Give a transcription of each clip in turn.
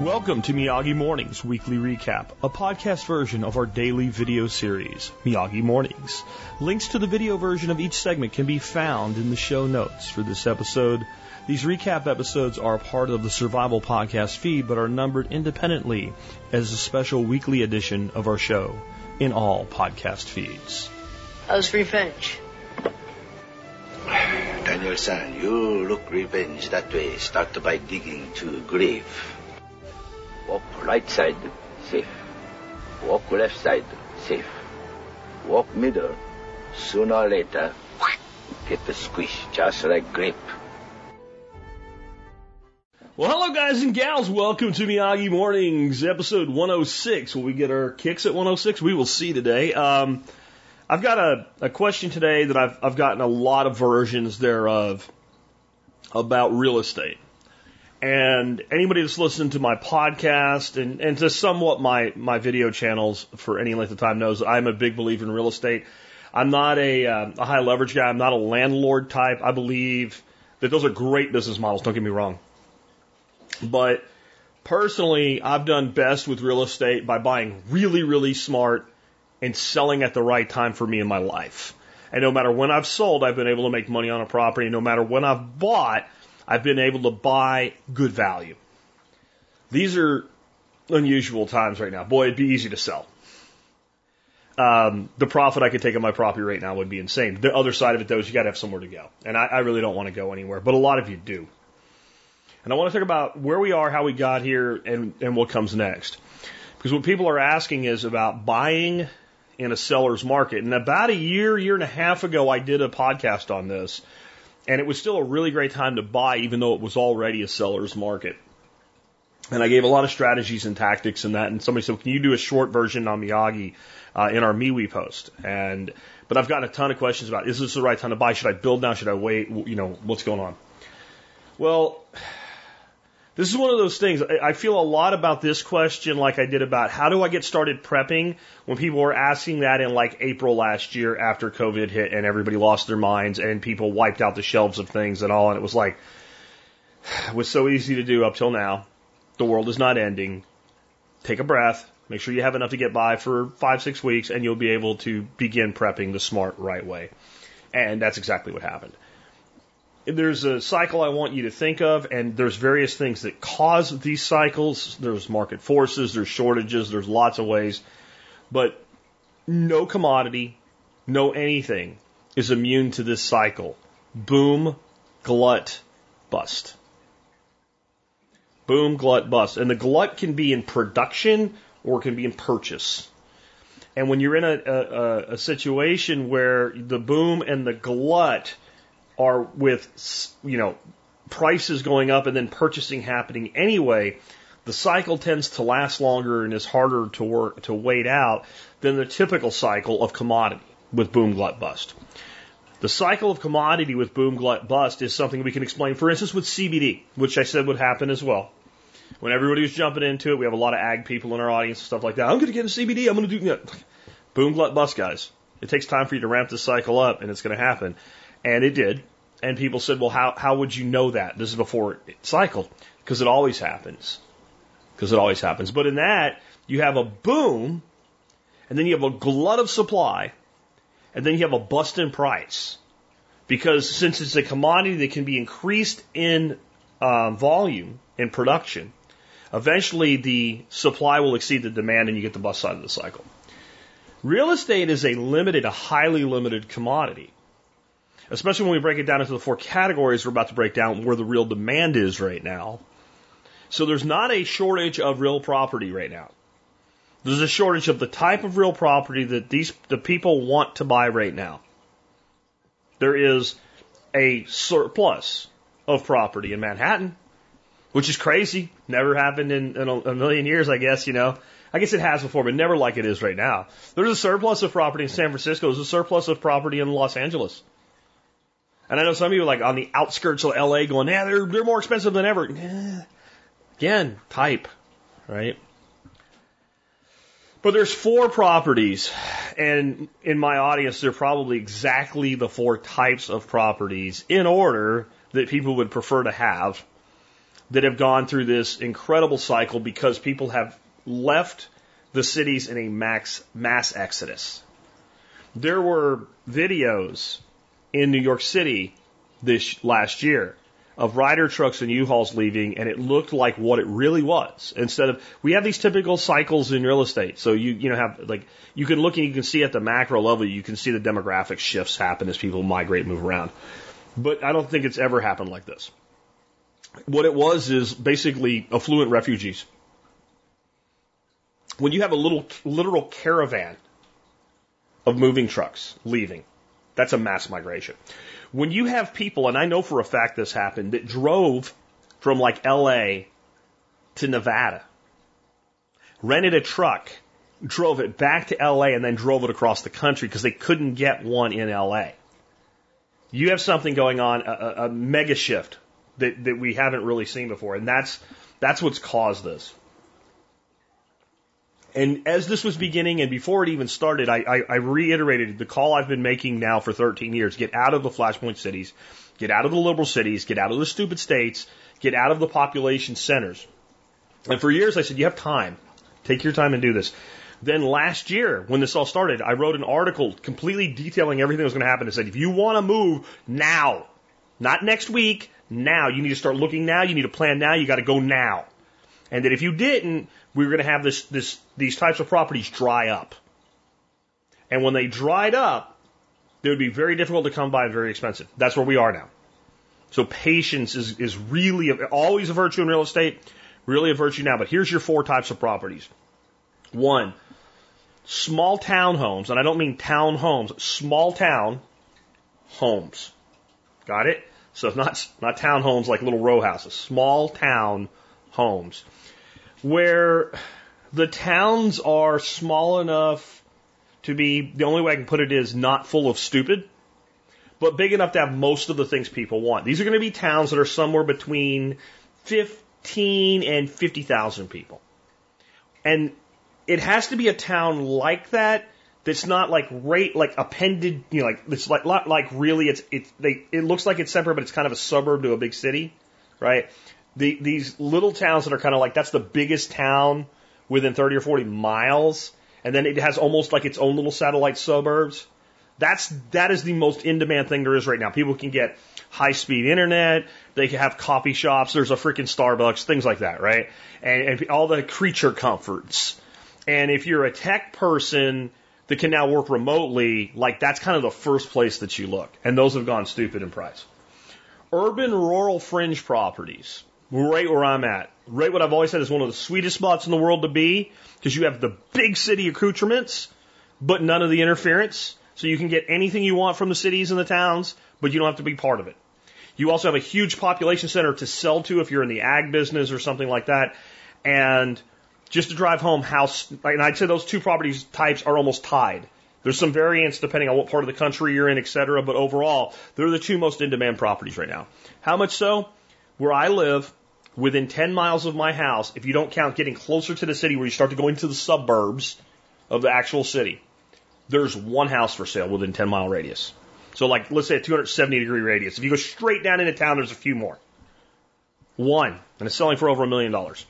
Welcome to Miyagi Mornings Weekly Recap, a podcast version of our daily video series, Miyagi Mornings. Links to the video version of each segment can be found in the show notes for this episode. These recap episodes are part of the Survival Podcast feed, but are numbered independently as a special weekly edition of our show in all podcast feeds. How's revenge? Daniel-san, you look revenge that way. Start by digging to grave. Walk right side, safe. Walk left side, safe. Walk middle. Sooner or later, get the squish, just like grape. Well, hello, guys and gals. Welcome to Miyagi Mornings, episode 106. Will we get our kicks at 106? We will see today. Um, I've got a, a question today that I've, I've gotten a lot of versions thereof about real estate. And anybody that's listened to my podcast and, and to somewhat my, my video channels for any length of time knows I'm a big believer in real estate. I'm not a, uh, a high leverage guy. I'm not a landlord type. I believe that those are great business models. Don't get me wrong. But personally, I've done best with real estate by buying really, really smart and selling at the right time for me in my life. And no matter when I've sold, I've been able to make money on a property. No matter when I've bought, I've been able to buy good value. These are unusual times right now. Boy, it'd be easy to sell. Um, the profit I could take on my property right now would be insane. The other side of it, though, is you got to have somewhere to go. And I, I really don't want to go anywhere, but a lot of you do. And I want to talk about where we are, how we got here, and, and what comes next. Because what people are asking is about buying in a seller's market. And about a year, year and a half ago, I did a podcast on this. And it was still a really great time to buy, even though it was already a seller's market. And I gave a lot of strategies and tactics in that. And somebody said, "Can you do a short version on Miyagi uh, in our MeWe post?" And but I've gotten a ton of questions about: Is this the right time to buy? Should I build now? Should I wait? You know, what's going on? Well, this is one of those things. I feel a lot about this question like I did about how do I get started prepping when people were asking that in like April last year after COVID hit and everybody lost their minds and people wiped out the shelves of things and all. And it was like, it was so easy to do up till now. The world is not ending. Take a breath. Make sure you have enough to get by for five, six weeks and you'll be able to begin prepping the smart, right way. And that's exactly what happened there's a cycle I want you to think of, and there's various things that cause these cycles. There's market forces, there's shortages, there's lots of ways. But no commodity, no anything is immune to this cycle. Boom, glut, bust. Boom, glut, bust. And the glut can be in production or it can be in purchase. And when you're in a, a, a situation where the boom and the glut are with, you know, prices going up and then purchasing happening anyway, the cycle tends to last longer and is harder to work, to wait out than the typical cycle of commodity with boom, glut, bust. The cycle of commodity with boom, glut, bust is something we can explain, for instance, with CBD, which I said would happen as well. When everybody was jumping into it, we have a lot of ag people in our audience and stuff like that. I'm going to get into CBD. I'm going to do. Boom, glut, bust, guys. It takes time for you to ramp this cycle up, and it's going to happen. And it did. And people said, well, how, how would you know that? This is before it cycled. Because it always happens. Because it always happens. But in that, you have a boom, and then you have a glut of supply, and then you have a bust in price. Because since it's a commodity that can be increased in um, volume in production, eventually the supply will exceed the demand and you get the bust side of the cycle. Real estate is a limited, a highly limited commodity especially when we break it down into the four categories we're about to break down where the real demand is right now. So there's not a shortage of real property right now. There's a shortage of the type of real property that these the people want to buy right now. There is a surplus of property in Manhattan, which is crazy. Never happened in, in a, a million years, I guess, you know. I guess it has before, but never like it is right now. There's a surplus of property in San Francisco. There's a surplus of property in Los Angeles. And I know some are like on the outskirts of LA going, yeah, they're, they're more expensive than ever. Yeah. Again, type, right? But there's four properties, and in my audience, they're probably exactly the four types of properties in order that people would prefer to have that have gone through this incredible cycle because people have left the cities in a max, mass exodus. There were videos in New York City this last year of Ryder trucks and U-Hauls leaving, and it looked like what it really was. Instead of we have these typical cycles in real estate, so you you know have like you can look and you can see at the macro level, you can see the demographic shifts happen as people migrate, move around. But I don't think it's ever happened like this. What it was is basically affluent refugees. When you have a little literal caravan of moving trucks leaving, that's a mass migration. When you have people, and I know for a fact this happened, that drove from like LA to Nevada, rented a truck, drove it back to LA, and then drove it across the country because they couldn't get one in LA. You have something going on, a, a mega shift that, that we haven't really seen before, and that's that's what's caused this. And as this was beginning and before it even started, I, I, I reiterated the call I've been making now for 13 years get out of the flashpoint cities, get out of the liberal cities, get out of the stupid states, get out of the population centers. And for years I said, you have time. Take your time and do this. Then last year, when this all started, I wrote an article completely detailing everything that was going to happen and said, if you want to move now, not next week, now, you need to start looking now, you need to plan now, you got to go now. And that if you didn't, we were going to have this, this, these types of properties dry up. And when they dried up, they would be very difficult to come by very expensive. That's where we are now. So patience is, is really always a virtue in real estate, really a virtue now. But here's your four types of properties. One, small town homes, and I don't mean town homes, small town homes. Got it? So not not town homes like little row houses, small town homes where the towns are small enough to be, the only way I can put it is not full of stupid, but big enough to have most of the things people want. These are going to be towns that are somewhere between 15 and 50,000 people. And it has to be a town like that that's not like rate like appended you know like it's like like really it's it's they it looks like it's separate but it's kind of a suburb to a big city right the, these little towns that are kind of like that's the biggest town within 30 or 40 miles, and then it has almost like its own little satellite suburbs. That's that is the most in demand thing there is right now. People can get high speed internet. They can have coffee shops. There's a freaking Starbucks, things like that, right? And, and all the creature comforts. And if you're a tech person that can now work remotely, like that's kind of the first place that you look. And those have gone stupid in price. Urban rural fringe properties right where I'm at. Right what I've always said is one of the sweetest spots in the world to be because you have the big city accoutrements, but none of the interference. So you can get anything you want from the cities and the towns, but you don't have to be part of it. You also have a huge population center to sell to if you're in the ag business or something like that. And just to drive home, house, and I'd say those two properties types are almost tied. There's some variance depending on what part of the country you're in, et cetera, but overall, they're the two most in demand properties right now. How much so? Where I live, within 10 miles of my house, if you don't count getting closer to the city where you start to go into the suburbs of the actual city, there's one house for sale within 10 mile radius. So like, let's say a 270 degree radius. If you go straight down into town, there's a few more. One. And it's selling for over a million dollars.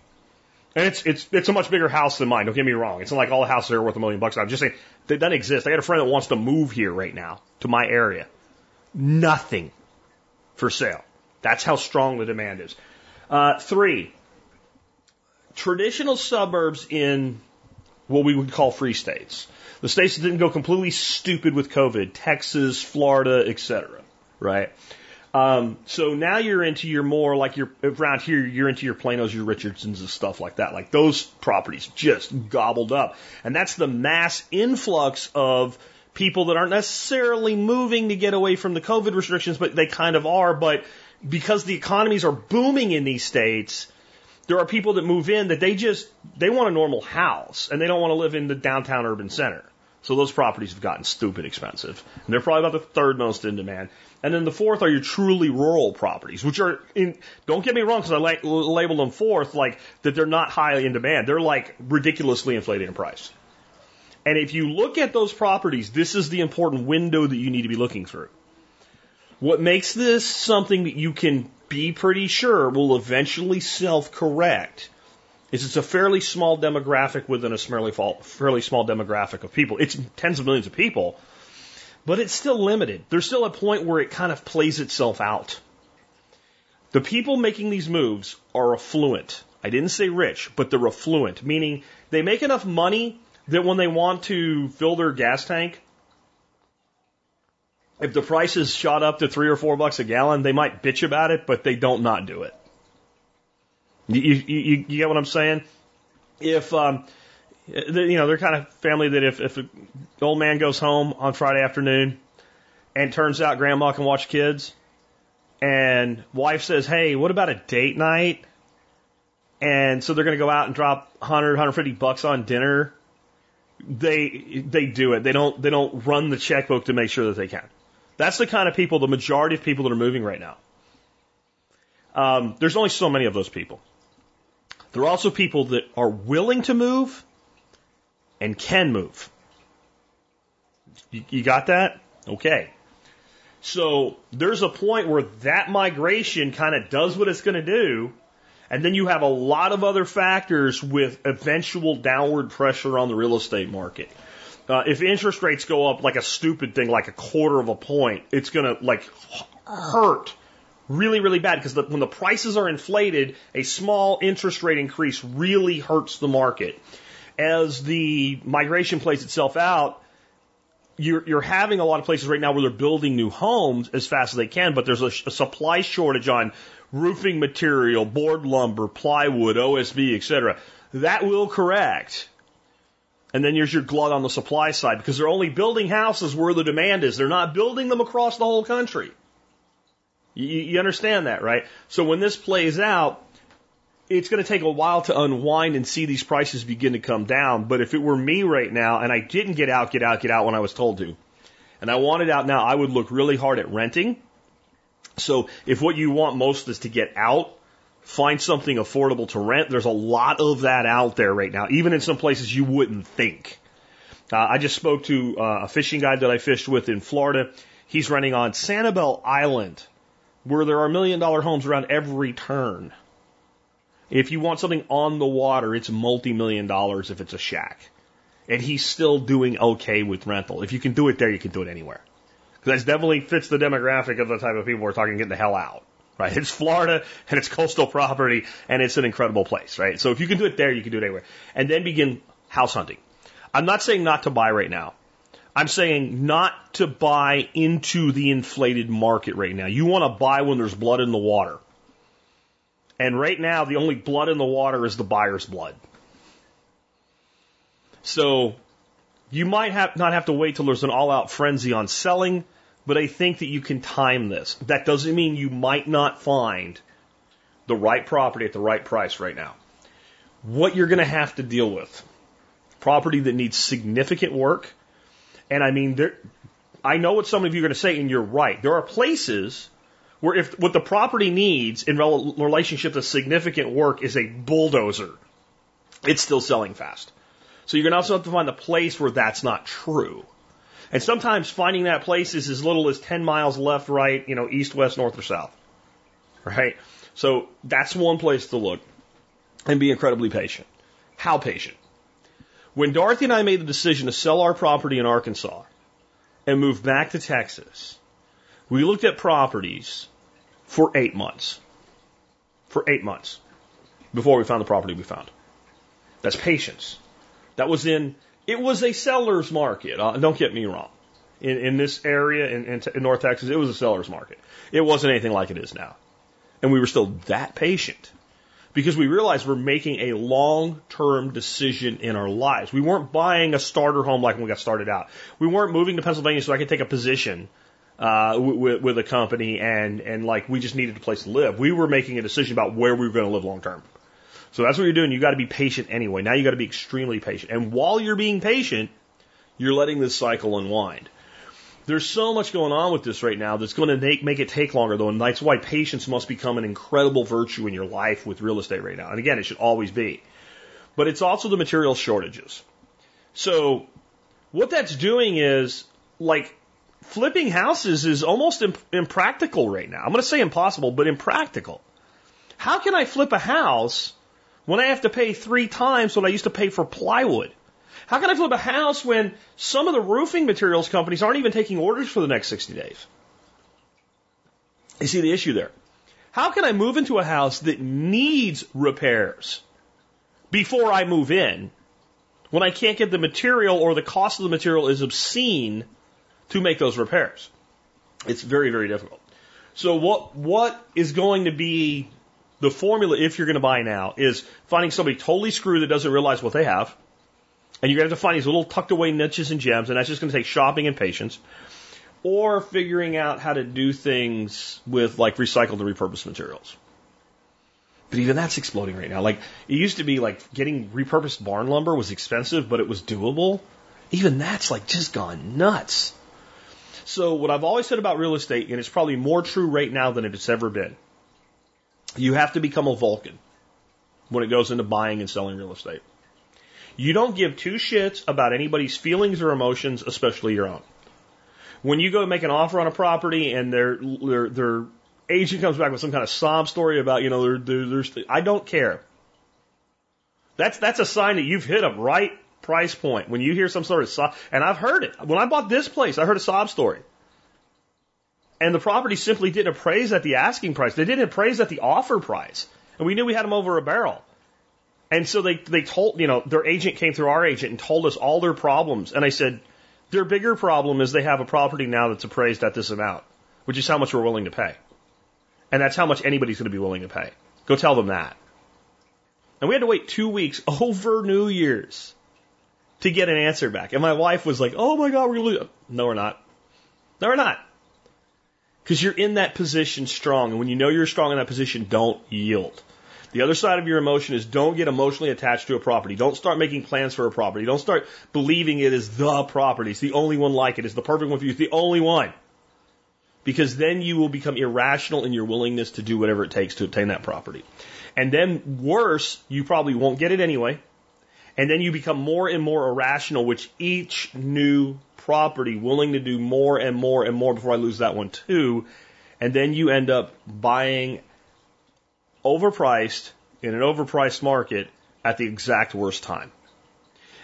And it's, it's, it's a much bigger house than mine. Don't get me wrong. It's not like all the houses are worth a million bucks. I'm just saying they doesn't exist. I got a friend that wants to move here right now to my area. Nothing for sale. That's how strong the demand is. Uh, three, traditional suburbs in what we would call free states. The states that didn't go completely stupid with COVID, Texas, Florida, etc. Right? Um, so now you're into your more like you're around here, you're into your Planos, your Richardsons, and stuff like that. Like those properties just gobbled up. And that's the mass influx of people that aren't necessarily moving to get away from the COVID restrictions, but they kind of are. But because the economies are booming in these states, there are people that move in that they just they want a normal house and they don't want to live in the downtown urban center. So those properties have gotten stupid expensive. And they're probably about the third most in demand. And then the fourth are your truly rural properties, which are in, don't get me wrong, because I la- label them fourth, like that they're not highly in demand. They're like ridiculously inflated in price. And if you look at those properties, this is the important window that you need to be looking through. What makes this something that you can be pretty sure will eventually self correct is it's a fairly small demographic within a fairly, fairly small demographic of people. It's tens of millions of people, but it's still limited. There's still a point where it kind of plays itself out. The people making these moves are affluent. I didn't say rich, but they're affluent, meaning they make enough money that when they want to fill their gas tank, if the prices shot up to three or four bucks a gallon, they might bitch about it, but they don't not do it. You, you, you, get what I'm saying? If, um, you know, they're kind of family that if, if an old man goes home on Friday afternoon and turns out grandma can watch kids and wife says, Hey, what about a date night? And so they're going to go out and drop 100, 150 bucks on dinner. They, they do it. They don't, they don't run the checkbook to make sure that they can. That's the kind of people, the majority of people that are moving right now. Um, there's only so many of those people. There are also people that are willing to move and can move. You, you got that? Okay. So there's a point where that migration kind of does what it's going to do. And then you have a lot of other factors with eventual downward pressure on the real estate market. Uh, if interest rates go up like a stupid thing, like a quarter of a point, it's going to like hurt really, really bad because when the prices are inflated, a small interest rate increase really hurts the market. As the migration plays itself out, you're, you're having a lot of places right now where they're building new homes as fast as they can, but there's a, a supply shortage on roofing material, board lumber, plywood, OSB, etc. That will correct. And then there's your glut on the supply side because they're only building houses where the demand is. They're not building them across the whole country. You, you understand that, right? So when this plays out, it's going to take a while to unwind and see these prices begin to come down. But if it were me right now and I didn't get out, get out, get out when I was told to, and I wanted out now, I would look really hard at renting. So if what you want most is to get out, find something affordable to rent. There's a lot of that out there right now, even in some places you wouldn't think. Uh, I just spoke to uh, a fishing guide that I fished with in Florida. He's renting on Sanibel Island, where there are million dollar homes around every turn. If you want something on the water, it's multi million dollars if it's a shack. And he's still doing okay with rental. If you can do it there, you can do it anywhere. Because that definitely fits the demographic of the type of people we're talking getting the hell out. Right? It's Florida and it's coastal property and it's an incredible place, right? So if you can do it there, you can do it anywhere. And then begin house hunting. I'm not saying not to buy right now. I'm saying not to buy into the inflated market right now. You want to buy when there's blood in the water. And right now, the only blood in the water is the buyer's blood. So you might have not have to wait till there's an all out frenzy on selling, but I think that you can time this. That doesn't mean you might not find the right property at the right price right now. What you're going to have to deal with property that needs significant work. And I mean, there, I know what some of you are going to say, and you're right. There are places where if what the property needs in rel- relationship to significant work is a bulldozer, it's still selling fast. So you're going to also have to find a place where that's not true. And sometimes finding that place is as little as 10 miles left, right, you know, east, west, north, or south. Right? So that's one place to look and be incredibly patient. How patient? When Dorothy and I made the decision to sell our property in Arkansas and move back to Texas, we looked at properties for eight months. For eight months before we found the property we found. That's patience. That was in, it was a seller's market. Uh, don't get me wrong. In, in this area in, in, in North Texas, it was a seller's market. It wasn't anything like it is now. And we were still that patient because we realized we're making a long term decision in our lives. We weren't buying a starter home like when we got started out. We weren't moving to Pennsylvania so I could take a position uh, with, with a company and, and like we just needed a place to live. We were making a decision about where we were going to live long term. So that's what you're doing. You got to be patient anyway. Now you got to be extremely patient. And while you're being patient, you're letting this cycle unwind. There's so much going on with this right now that's going to make, make it take longer though. And that's why patience must become an incredible virtue in your life with real estate right now. And again, it should always be. But it's also the material shortages. So what that's doing is like flipping houses is almost imp- impractical right now. I'm going to say impossible, but impractical. How can I flip a house when I have to pay three times what I used to pay for plywood? How can I flip a house when some of the roofing materials companies aren't even taking orders for the next 60 days? You see the issue there. How can I move into a house that needs repairs before I move in when I can't get the material or the cost of the material is obscene to make those repairs? It's very, very difficult. So what, what is going to be the formula if you're going to buy now is finding somebody totally screwed that doesn't realize what they have. And you're going to have to find these little tucked away niches and gems, and that's just going to take shopping and patience or figuring out how to do things with like recycled and repurposed materials. But even that's exploding right now. Like it used to be like getting repurposed barn lumber was expensive, but it was doable. Even that's like just gone nuts. So what I've always said about real estate, and it's probably more true right now than it's ever been, you have to become a Vulcan when it goes into buying and selling real estate. You don't give two shits about anybody's feelings or emotions, especially your own. When you go make an offer on a property and their their their agent comes back with some kind of sob story about you know there, there, there's I don't care. That's that's a sign that you've hit a right price point. When you hear some sort of sob, and I've heard it. When I bought this place, I heard a sob story. And the property simply didn't appraise at the asking price. They didn't appraise at the offer price. And we knew we had them over a barrel. And so they, they told, you know, their agent came through our agent and told us all their problems. And I said, their bigger problem is they have a property now that's appraised at this amount, which is how much we're willing to pay. And that's how much anybody's going to be willing to pay. Go tell them that. And we had to wait two weeks over New Year's to get an answer back. And my wife was like, oh my God, we're going to lose. No, we're not. No, we're not. Because you're in that position strong. And when you know you're strong in that position, don't yield. The other side of your emotion is don't get emotionally attached to a property. Don't start making plans for a property. Don't start believing it is the property. It's the only one like it. It's the perfect one for you. It's the only one. Because then you will become irrational in your willingness to do whatever it takes to obtain that property. And then worse, you probably won't get it anyway. And then you become more and more irrational, which each new property willing to do more and more and more before I lose that one too. And then you end up buying overpriced in an overpriced market at the exact worst time.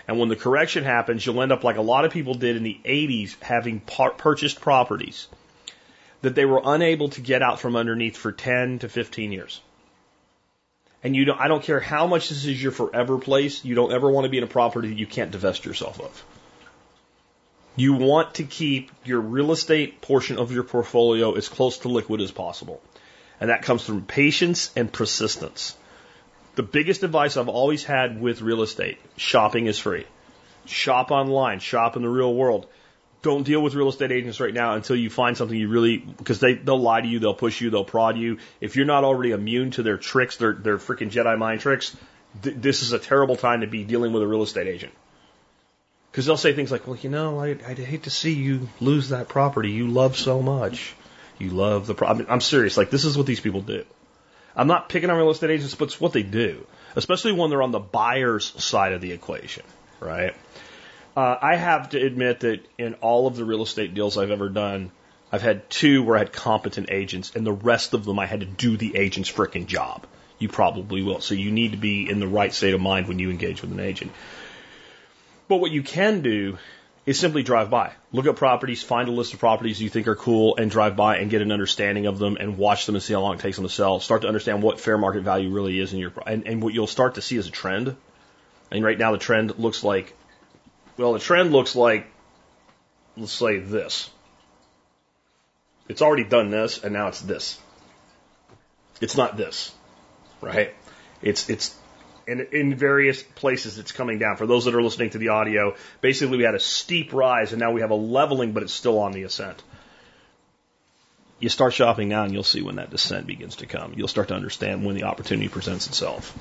And when the correction happens, you'll end up like a lot of people did in the 80s having par- purchased properties that they were unable to get out from underneath for 10 to 15 years. And you don't, I don't care how much this is your forever place, you don't ever want to be in a property that you can't divest yourself of. You want to keep your real estate portion of your portfolio as close to liquid as possible. And that comes from patience and persistence. The biggest advice I've always had with real estate shopping is free. Shop online, shop in the real world. Don't deal with real estate agents right now until you find something you really, because they, they'll lie to you, they'll push you, they'll prod you. If you're not already immune to their tricks, their, their freaking Jedi mind tricks, th- this is a terrible time to be dealing with a real estate agent. Because they'll say things like, well, you know, I, I'd hate to see you lose that property you love so much. You love the problem. I'm serious. Like, this is what these people do. I'm not picking on real estate agents, but it's what they do, especially when they're on the buyer's side of the equation, right? Uh, I have to admit that in all of the real estate deals I've ever done, I've had two where I had competent agents, and the rest of them I had to do the agent's freaking job. You probably will. So you need to be in the right state of mind when you engage with an agent. But what you can do is simply drive by. Look at properties, find a list of properties you think are cool, and drive by and get an understanding of them and watch them and see how long it takes them to sell. Start to understand what fair market value really is in your and, and what you'll start to see is a trend. And right now the trend looks like well, the trend looks like let's say this. It's already done this and now it's this. It's not this. Right? It's it's and in various places it's coming down. For those that are listening to the audio, basically we had a steep rise and now we have a leveling, but it's still on the ascent. You start shopping now and you'll see when that descent begins to come. You'll start to understand when the opportunity presents itself.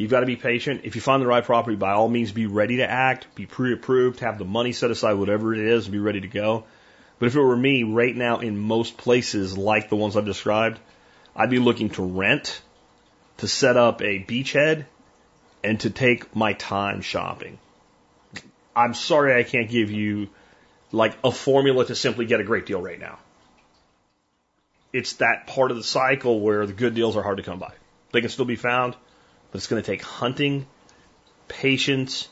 You've got to be patient. If you find the right property, by all means be ready to act, be pre-approved, have the money set aside, whatever it is, and be ready to go. But if it were me right now in most places like the ones I've described, I'd be looking to rent to set up a beachhead and to take my time shopping. I'm sorry I can't give you like a formula to simply get a great deal right now. It's that part of the cycle where the good deals are hard to come by. They can still be found, but it's going to take hunting, patience,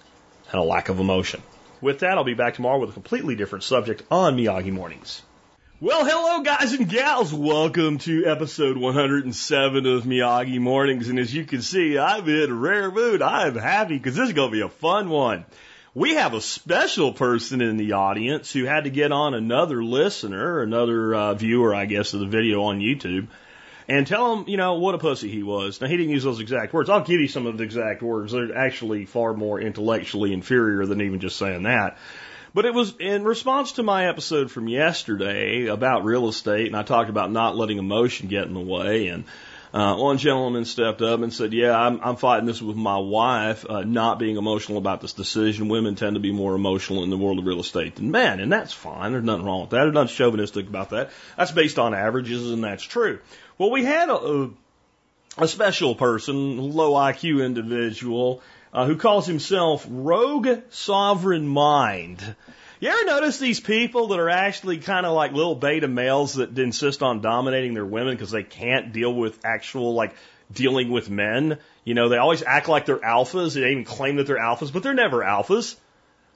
and a lack of emotion. With that, I'll be back tomorrow with a completely different subject on Miyagi Mornings. Well, hello, guys and gals. Welcome to episode 107 of Miyagi Mornings. And as you can see, I'm in a rare mood. I'm happy because this is going to be a fun one. We have a special person in the audience who had to get on another listener, another uh, viewer, I guess, of the video on YouTube and tell him, you know, what a pussy he was. Now, he didn't use those exact words. I'll give you some of the exact words. They're actually far more intellectually inferior than even just saying that. But it was in response to my episode from yesterday about real estate, and I talked about not letting emotion get in the way. And uh, one gentleman stepped up and said, "Yeah, I'm, I'm fighting this with my wife, uh, not being emotional about this decision. Women tend to be more emotional in the world of real estate than men, and that's fine. There's nothing wrong with that. There's nothing chauvinistic about that. That's based on averages, and that's true. Well, we had a, a, special person, low IQ individual, uh, who calls himself Rogue Sovereign Mind. You ever notice these people that are actually kind of like little beta males that insist on dominating their women because they can't deal with actual like dealing with men? You know, they always act like they're alphas. They even claim that they're alphas, but they're never alphas.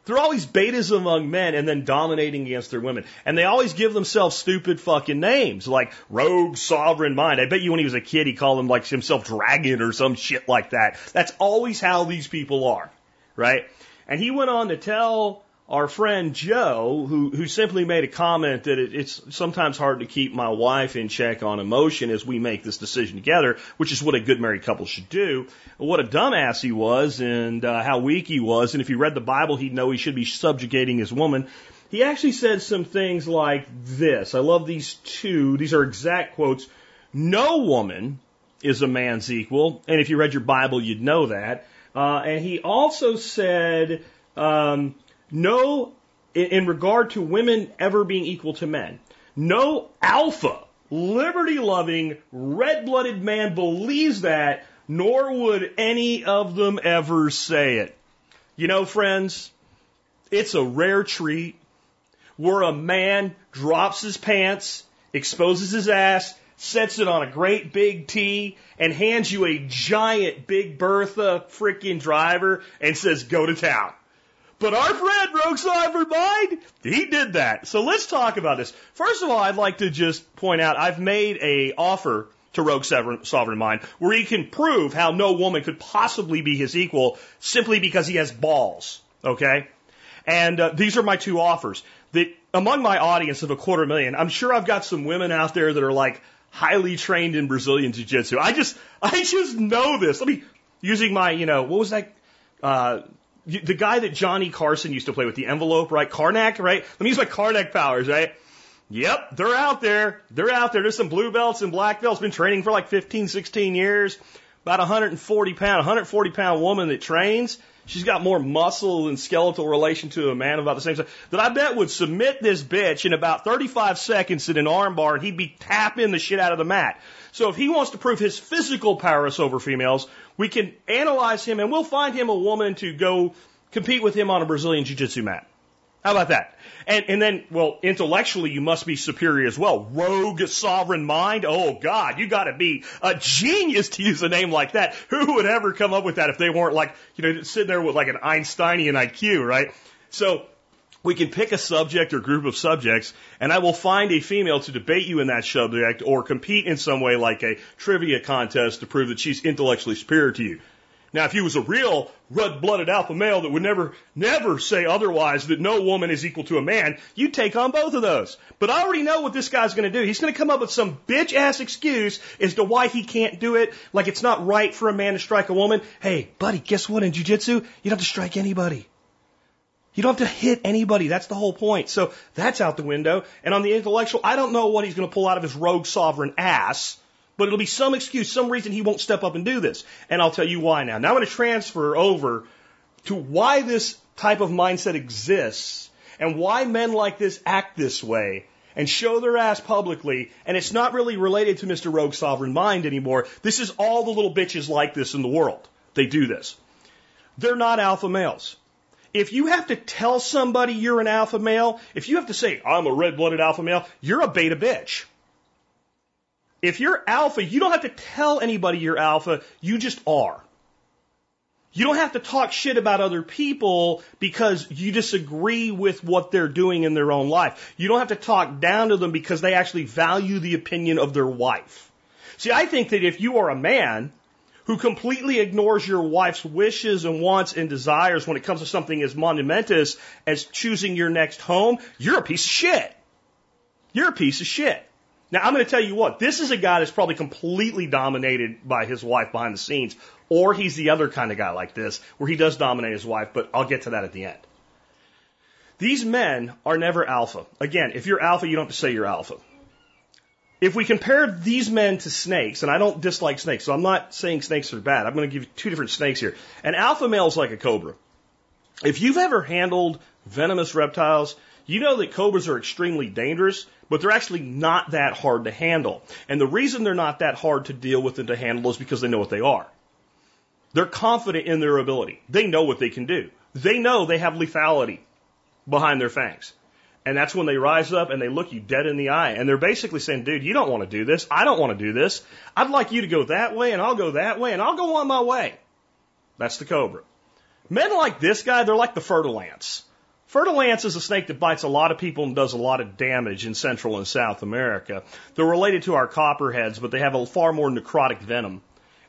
They're always betas among men and then dominating against their women. And they always give themselves stupid fucking names like Rogue Sovereign Mind. I bet you when he was a kid he called him like himself Dragon or some shit like that. That's always how these people are, right? And he went on to tell our friend Joe, who, who simply made a comment that it, it's sometimes hard to keep my wife in check on emotion as we make this decision together, which is what a good married couple should do. What a dumbass he was and uh, how weak he was. And if he read the Bible, he'd know he should be subjugating his woman. He actually said some things like this. I love these two. These are exact quotes. No woman is a man's equal. And if you read your Bible, you'd know that. Uh, and he also said, um, no, in, in regard to women ever being equal to men, no alpha, liberty loving, red blooded man believes that, nor would any of them ever say it. You know, friends, it's a rare treat where a man drops his pants, exposes his ass, sets it on a great big T, and hands you a giant Big Bertha freaking driver and says, go to town. But our friend Rogue Sovereign Mind, he did that. So let's talk about this. First of all, I'd like to just point out I've made a offer to Rogue Sovereign Mind where he can prove how no woman could possibly be his equal simply because he has balls. Okay? And uh, these are my two offers. That among my audience of a quarter million, I'm sure I've got some women out there that are like highly trained in Brazilian Jiu Jitsu. I just, I just know this. Let me, using my, you know, what was that, uh, the guy that Johnny Carson used to play with, the envelope, right? Karnak, right? Let me use my Karnak powers, right? Yep, they're out there. They're out there. There's some blue belts and black belts. Been training for like 15, 16 years. About 140 pound, 140 pound woman that trains. She's got more muscle and skeletal relation to a man about the same size that I bet would submit this bitch in about 35 seconds in an armbar and he'd be tapping the shit out of the mat. So if he wants to prove his physical prowess over females, we can analyze him and we'll find him a woman to go compete with him on a Brazilian Jiu Jitsu mat. How about that? And, and then, well, intellectually, you must be superior as well. Rogue sovereign mind? Oh, God, you gotta be a genius to use a name like that. Who would ever come up with that if they weren't like, you know, sitting there with like an Einsteinian IQ, right? So, we can pick a subject or group of subjects, and I will find a female to debate you in that subject or compete in some way like a trivia contest to prove that she's intellectually superior to you. Now, if he was a real red-blooded alpha male that would never, never say otherwise that no woman is equal to a man, you'd take on both of those. But I already know what this guy's going to do. He's going to come up with some bitch-ass excuse as to why he can't do it, like it's not right for a man to strike a woman. Hey, buddy, guess what? In jiu-jitsu, you don't have to strike anybody. You don't have to hit anybody. That's the whole point. So that's out the window. And on the intellectual, I don't know what he's going to pull out of his rogue sovereign ass, but it'll be some excuse, some reason he won't step up and do this. And I'll tell you why now. Now I'm going to transfer over to why this type of mindset exists and why men like this act this way and show their ass publicly. And it's not really related to Mr. Rogue Sovereign Mind anymore. This is all the little bitches like this in the world. They do this. They're not alpha males. If you have to tell somebody you're an alpha male, if you have to say, I'm a red blooded alpha male, you're a beta bitch. If you're alpha, you don't have to tell anybody you're alpha, you just are. You don't have to talk shit about other people because you disagree with what they're doing in their own life. You don't have to talk down to them because they actually value the opinion of their wife. See, I think that if you are a man who completely ignores your wife's wishes and wants and desires when it comes to something as monumentous as choosing your next home, you're a piece of shit. You're a piece of shit. Now, I'm going to tell you what, this is a guy that's probably completely dominated by his wife behind the scenes, or he's the other kind of guy like this, where he does dominate his wife, but I'll get to that at the end. These men are never alpha. Again, if you're alpha, you don't have to say you're alpha. If we compare these men to snakes, and I don't dislike snakes, so I'm not saying snakes are bad. I'm going to give you two different snakes here. An alpha male is like a cobra. If you've ever handled venomous reptiles, you know that cobras are extremely dangerous, but they're actually not that hard to handle. And the reason they're not that hard to deal with and to handle is because they know what they are. They're confident in their ability. They know what they can do. They know they have lethality behind their fangs. And that's when they rise up and they look you dead in the eye. And they're basically saying, dude, you don't want to do this. I don't want to do this. I'd like you to go that way and I'll go that way and I'll go on my way. That's the cobra. Men like this guy, they're like the fer-de-lance. Fer-de-lance is a snake that bites a lot of people and does a lot of damage in Central and South America. They're related to our copperheads, but they have a far more necrotic venom.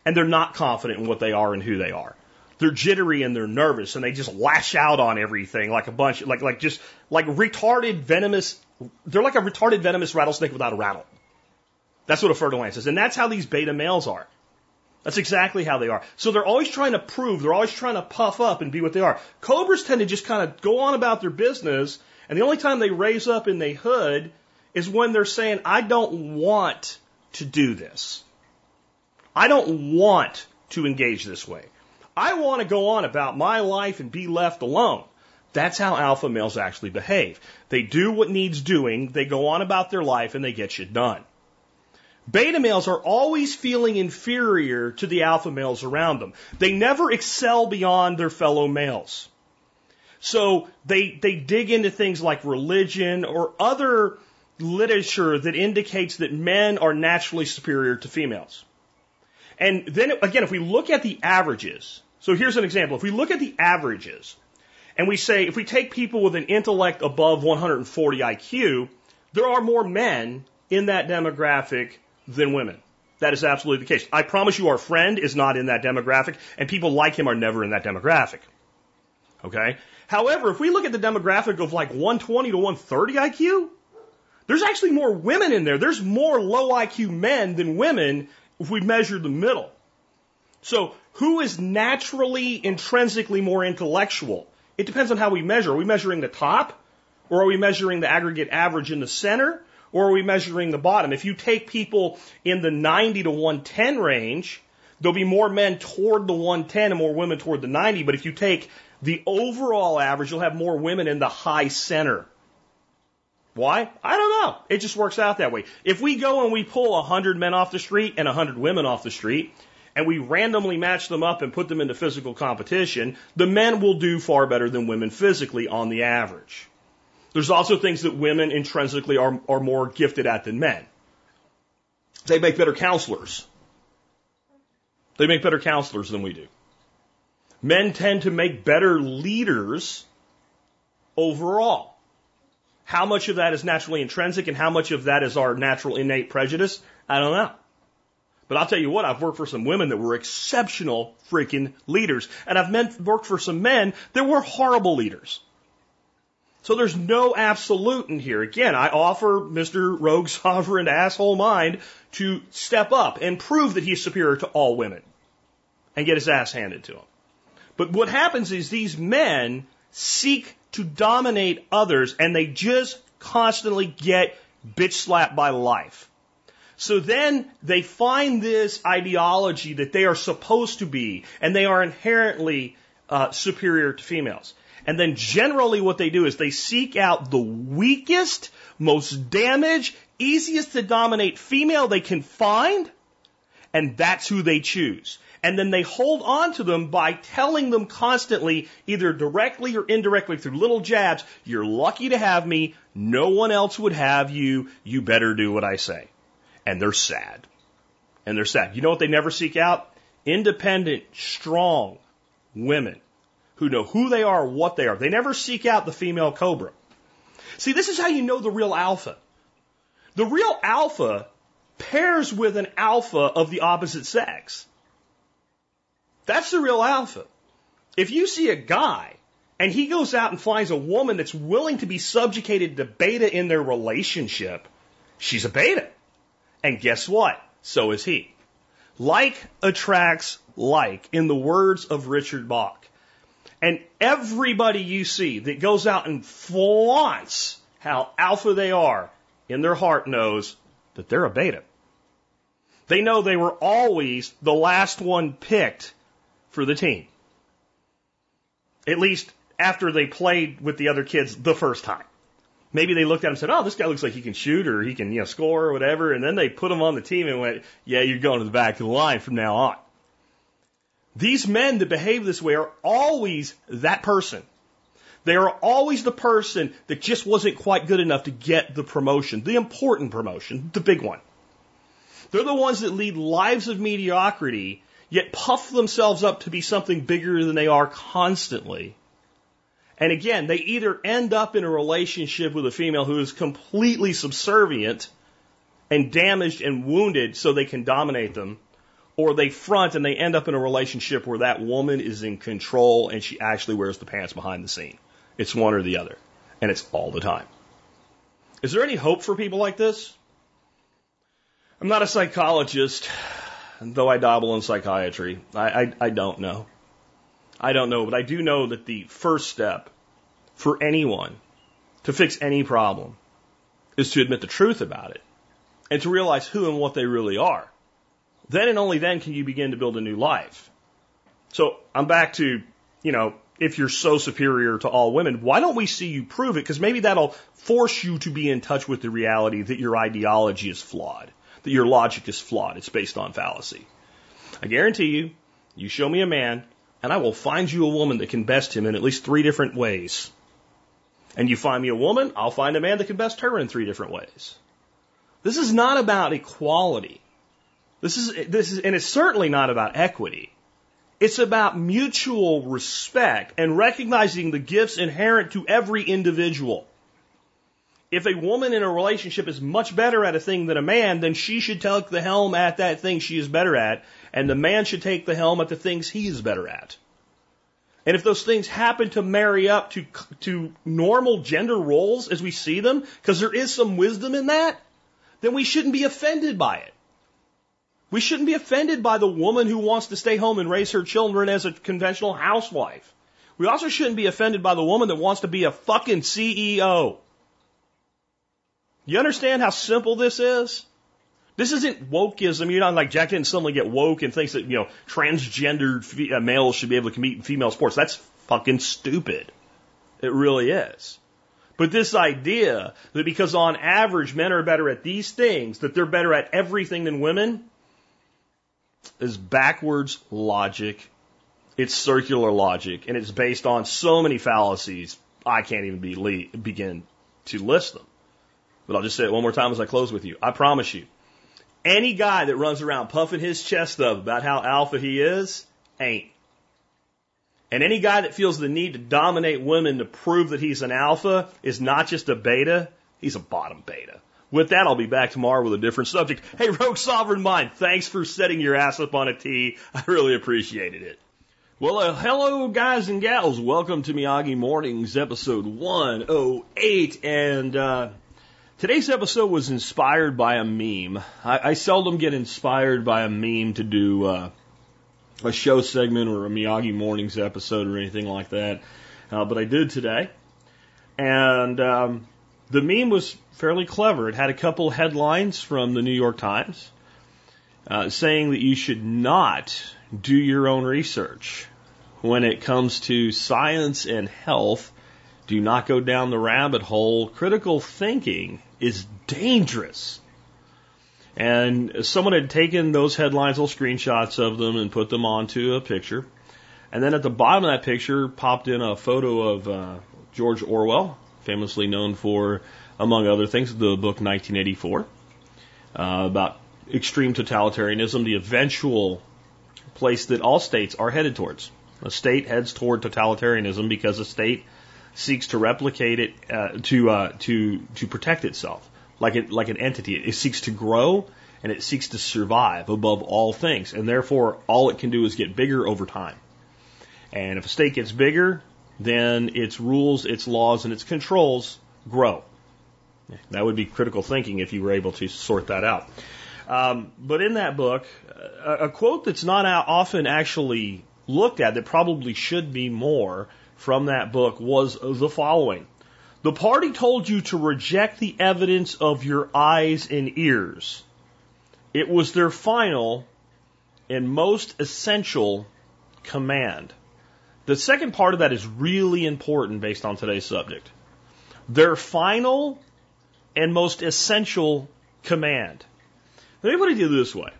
And they're not confident in what they are and who they are they're jittery and they're nervous and they just lash out on everything like a bunch, like, like just, like retarded venomous, they're like a retarded venomous rattlesnake without a rattle. That's what a fer-de-lance is. And that's how these beta males are. That's exactly how they are. So they're always trying to prove, they're always trying to puff up and be what they are. Cobras tend to just kind of go on about their business, and the only time they raise up in the hood is when they're saying, I don't want to do this. I don't want to engage this way. I want to go on about my life and be left alone. That's how alpha males actually behave. They do what needs doing, they go on about their life, and they get shit done. Beta males are always feeling inferior to the alpha males around them. They never excel beyond their fellow males. So they, they dig into things like religion or other literature that indicates that men are naturally superior to females. And then again, if we look at the averages, so here's an example. If we look at the averages and we say, if we take people with an intellect above 140 IQ, there are more men in that demographic than women. That is absolutely the case. I promise you our friend is not in that demographic and people like him are never in that demographic. Okay? However, if we look at the demographic of like 120 to 130 IQ, there's actually more women in there. There's more low IQ men than women if we measure the middle. So who is naturally, intrinsically more intellectual? It depends on how we measure. Are we measuring the top? Or are we measuring the aggregate average in the center? Or are we measuring the bottom? If you take people in the 90 to 110 range, there'll be more men toward the 110 and more women toward the 90. But if you take the overall average, you'll have more women in the high center. Why? I don't know. It just works out that way. If we go and we pull 100 men off the street and 100 women off the street, and we randomly match them up and put them into physical competition, the men will do far better than women physically on the average. There's also things that women intrinsically are, are more gifted at than men. They make better counselors. They make better counselors than we do. Men tend to make better leaders overall. How much of that is naturally intrinsic and how much of that is our natural innate prejudice? I don't know. But I'll tell you what, I've worked for some women that were exceptional freaking leaders. And I've worked for some men that were horrible leaders. So there's no absolute in here. Again, I offer Mr. Rogue Sovereign Asshole Mind to step up and prove that he's superior to all women and get his ass handed to him. But what happens is these men seek to dominate others and they just constantly get bitch slapped by life. So then they find this ideology that they are supposed to be and they are inherently uh, superior to females. And then generally what they do is they seek out the weakest, most damaged, easiest to dominate female they can find and that's who they choose. And then they hold on to them by telling them constantly, either directly or indirectly through little jabs, you're lucky to have me. No one else would have you. You better do what I say. And they're sad. And they're sad. You know what they never seek out? Independent, strong women who know who they are, what they are. They never seek out the female cobra. See, this is how you know the real alpha. The real alpha pairs with an alpha of the opposite sex. That's the real alpha. If you see a guy and he goes out and finds a woman that's willing to be subjugated to beta in their relationship, she's a beta. And guess what? So is he. Like attracts like, in the words of Richard Bach. And everybody you see that goes out and flaunts how alpha they are, in their heart knows that they're a beta. They know they were always the last one picked for the team. At least after they played with the other kids the first time. Maybe they looked at him and said, "Oh, this guy looks like he can shoot or he can, you know, score or whatever." And then they put him on the team and went, "Yeah, you're going to the back of the line from now on." These men that behave this way are always that person. They are always the person that just wasn't quite good enough to get the promotion, the important promotion, the big one. They're the ones that lead lives of mediocrity, yet puff themselves up to be something bigger than they are constantly. And again, they either end up in a relationship with a female who is completely subservient and damaged and wounded so they can dominate them, or they front and they end up in a relationship where that woman is in control and she actually wears the pants behind the scene. It's one or the other. And it's all the time. Is there any hope for people like this? I'm not a psychologist, though I dabble in psychiatry. I, I, I don't know. I don't know, but I do know that the first step for anyone to fix any problem is to admit the truth about it and to realize who and what they really are. Then and only then can you begin to build a new life. So I'm back to, you know, if you're so superior to all women, why don't we see you prove it? Because maybe that'll force you to be in touch with the reality that your ideology is flawed, that your logic is flawed. It's based on fallacy. I guarantee you, you show me a man, and I will find you a woman that can best him in at least three different ways. And you find me a woman, I'll find a man that can best her in three different ways. This is not about equality. This is, this is, and it's certainly not about equity. It's about mutual respect and recognizing the gifts inherent to every individual. If a woman in a relationship is much better at a thing than a man, then she should take the helm at that thing she is better at, and the man should take the helm at the things he is better at. And if those things happen to marry up to, to normal gender roles as we see them, because there is some wisdom in that, then we shouldn't be offended by it. We shouldn't be offended by the woman who wants to stay home and raise her children as a conventional housewife. We also shouldn't be offended by the woman that wants to be a fucking CEO. You understand how simple this is? This isn't wokeism. You're not like Jack didn't suddenly get woke and thinks that, you know, transgendered uh, males should be able to compete in female sports. That's fucking stupid. It really is. But this idea that because on average men are better at these things, that they're better at everything than women, is backwards logic. It's circular logic, and it's based on so many fallacies, I can't even be, begin to list them. But I'll just say it one more time as I close with you. I promise you, any guy that runs around puffing his chest up about how alpha he is, ain't. And any guy that feels the need to dominate women to prove that he's an alpha is not just a beta, he's a bottom beta. With that, I'll be back tomorrow with a different subject. Hey, Rogue Sovereign Mind, thanks for setting your ass up on a tee. I really appreciated it. Well, uh, hello, guys and gals. Welcome to Miyagi Mornings, episode 108. And uh, today's episode was inspired by a meme. I, I seldom get inspired by a meme to do uh, a show segment or a Miyagi Mornings episode or anything like that. Uh, but I did today. And um, the meme was fairly clever. It had a couple headlines from the New York Times uh, saying that you should not do your own research when it comes to science and health. Do not go down the rabbit hole. Critical thinking is dangerous. And someone had taken those headlines, little screenshots of them, and put them onto a picture. And then at the bottom of that picture popped in a photo of uh, George Orwell, famously known for, among other things, the book 1984, uh, about extreme totalitarianism, the eventual place that all states are headed towards. A state heads toward totalitarianism because a state seeks to replicate it uh, to uh, to to protect itself, like it like an entity. It seeks to grow and it seeks to survive above all things, and therefore all it can do is get bigger over time. And if a state gets bigger, then its rules, its laws, and its controls grow. That would be critical thinking if you were able to sort that out. Um, but in that book, a, a quote that's not often actually looked at that probably should be more from that book was the following. The party told you to reject the evidence of your eyes and ears. It was their final and most essential command. The second part of that is really important based on today's subject. Their final and most essential command. Let me put it this way.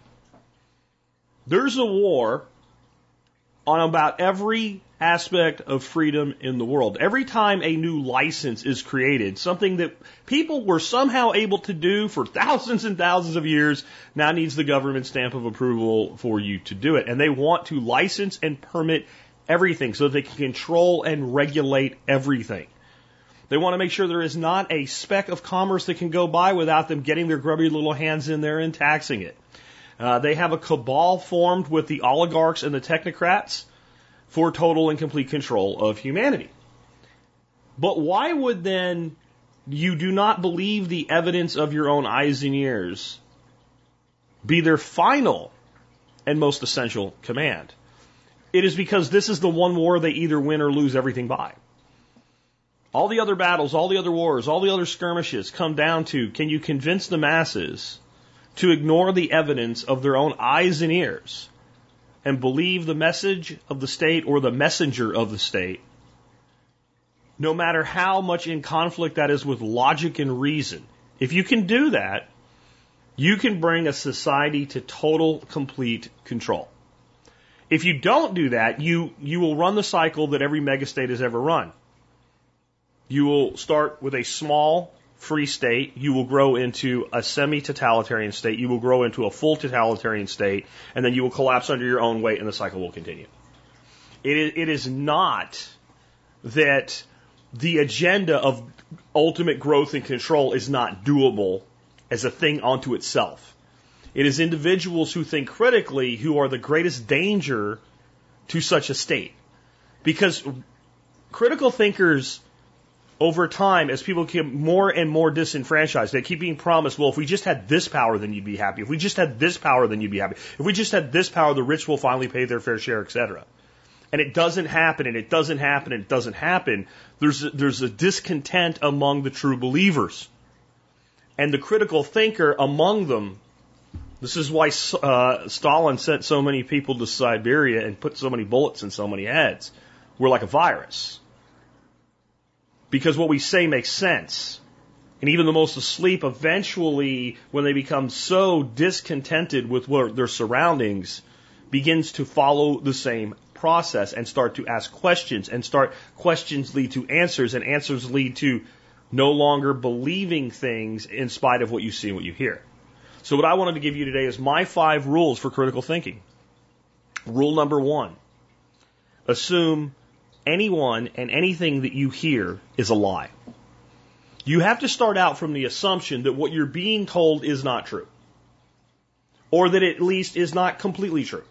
There's a war on about every aspect of freedom in the world. Every time a new license is created, something that people were somehow able to do for thousands and thousands of years now needs the government stamp of approval for you to do it. And they want to license and permit everything so that they can control and regulate everything. They want to make sure there is not a speck of commerce that can go by without them getting their grubby little hands in there and taxing it. Uh, they have a cabal formed with the oligarchs and the technocrats for total and complete control of humanity. But why would then you do not believe the evidence of your own eyes and ears be their final and most essential command? It is because this is the one war they either win or lose everything by. All the other battles, all the other wars, all the other skirmishes come down to can you convince the masses to ignore the evidence of their own eyes and ears and believe the message of the state or the messenger of the state, no matter how much in conflict that is with logic and reason. If you can do that, you can bring a society to total, complete control. If you don't do that, you, you will run the cycle that every megastate has ever run. You will start with a small free state. You will grow into a semi totalitarian state. You will grow into a full totalitarian state. And then you will collapse under your own weight and the cycle will continue. It is, it is not that the agenda of ultimate growth and control is not doable as a thing unto itself. It is individuals who think critically who are the greatest danger to such a state. Because critical thinkers over time, as people get more and more disenfranchised, they keep being promised, well, if we just had this power, then you'd be happy. If we just had this power, then you'd be happy. If we just had this power, the rich will finally pay their fair share, etc. And it doesn't happen, and it doesn't happen, and it doesn't happen. There's a, there's a discontent among the true believers. And the critical thinker among them, this is why uh, Stalin sent so many people to Siberia and put so many bullets in so many heads. We're like a virus because what we say makes sense. And even the most asleep, eventually, when they become so discontented with what, their surroundings, begins to follow the same process and start to ask questions, and start questions lead to answers, and answers lead to no longer believing things in spite of what you see and what you hear. So, what I wanted to give you today is my five rules for critical thinking. Rule number one assume anyone and anything that you hear is a lie. You have to start out from the assumption that what you're being told is not true. Or that at least is not completely true.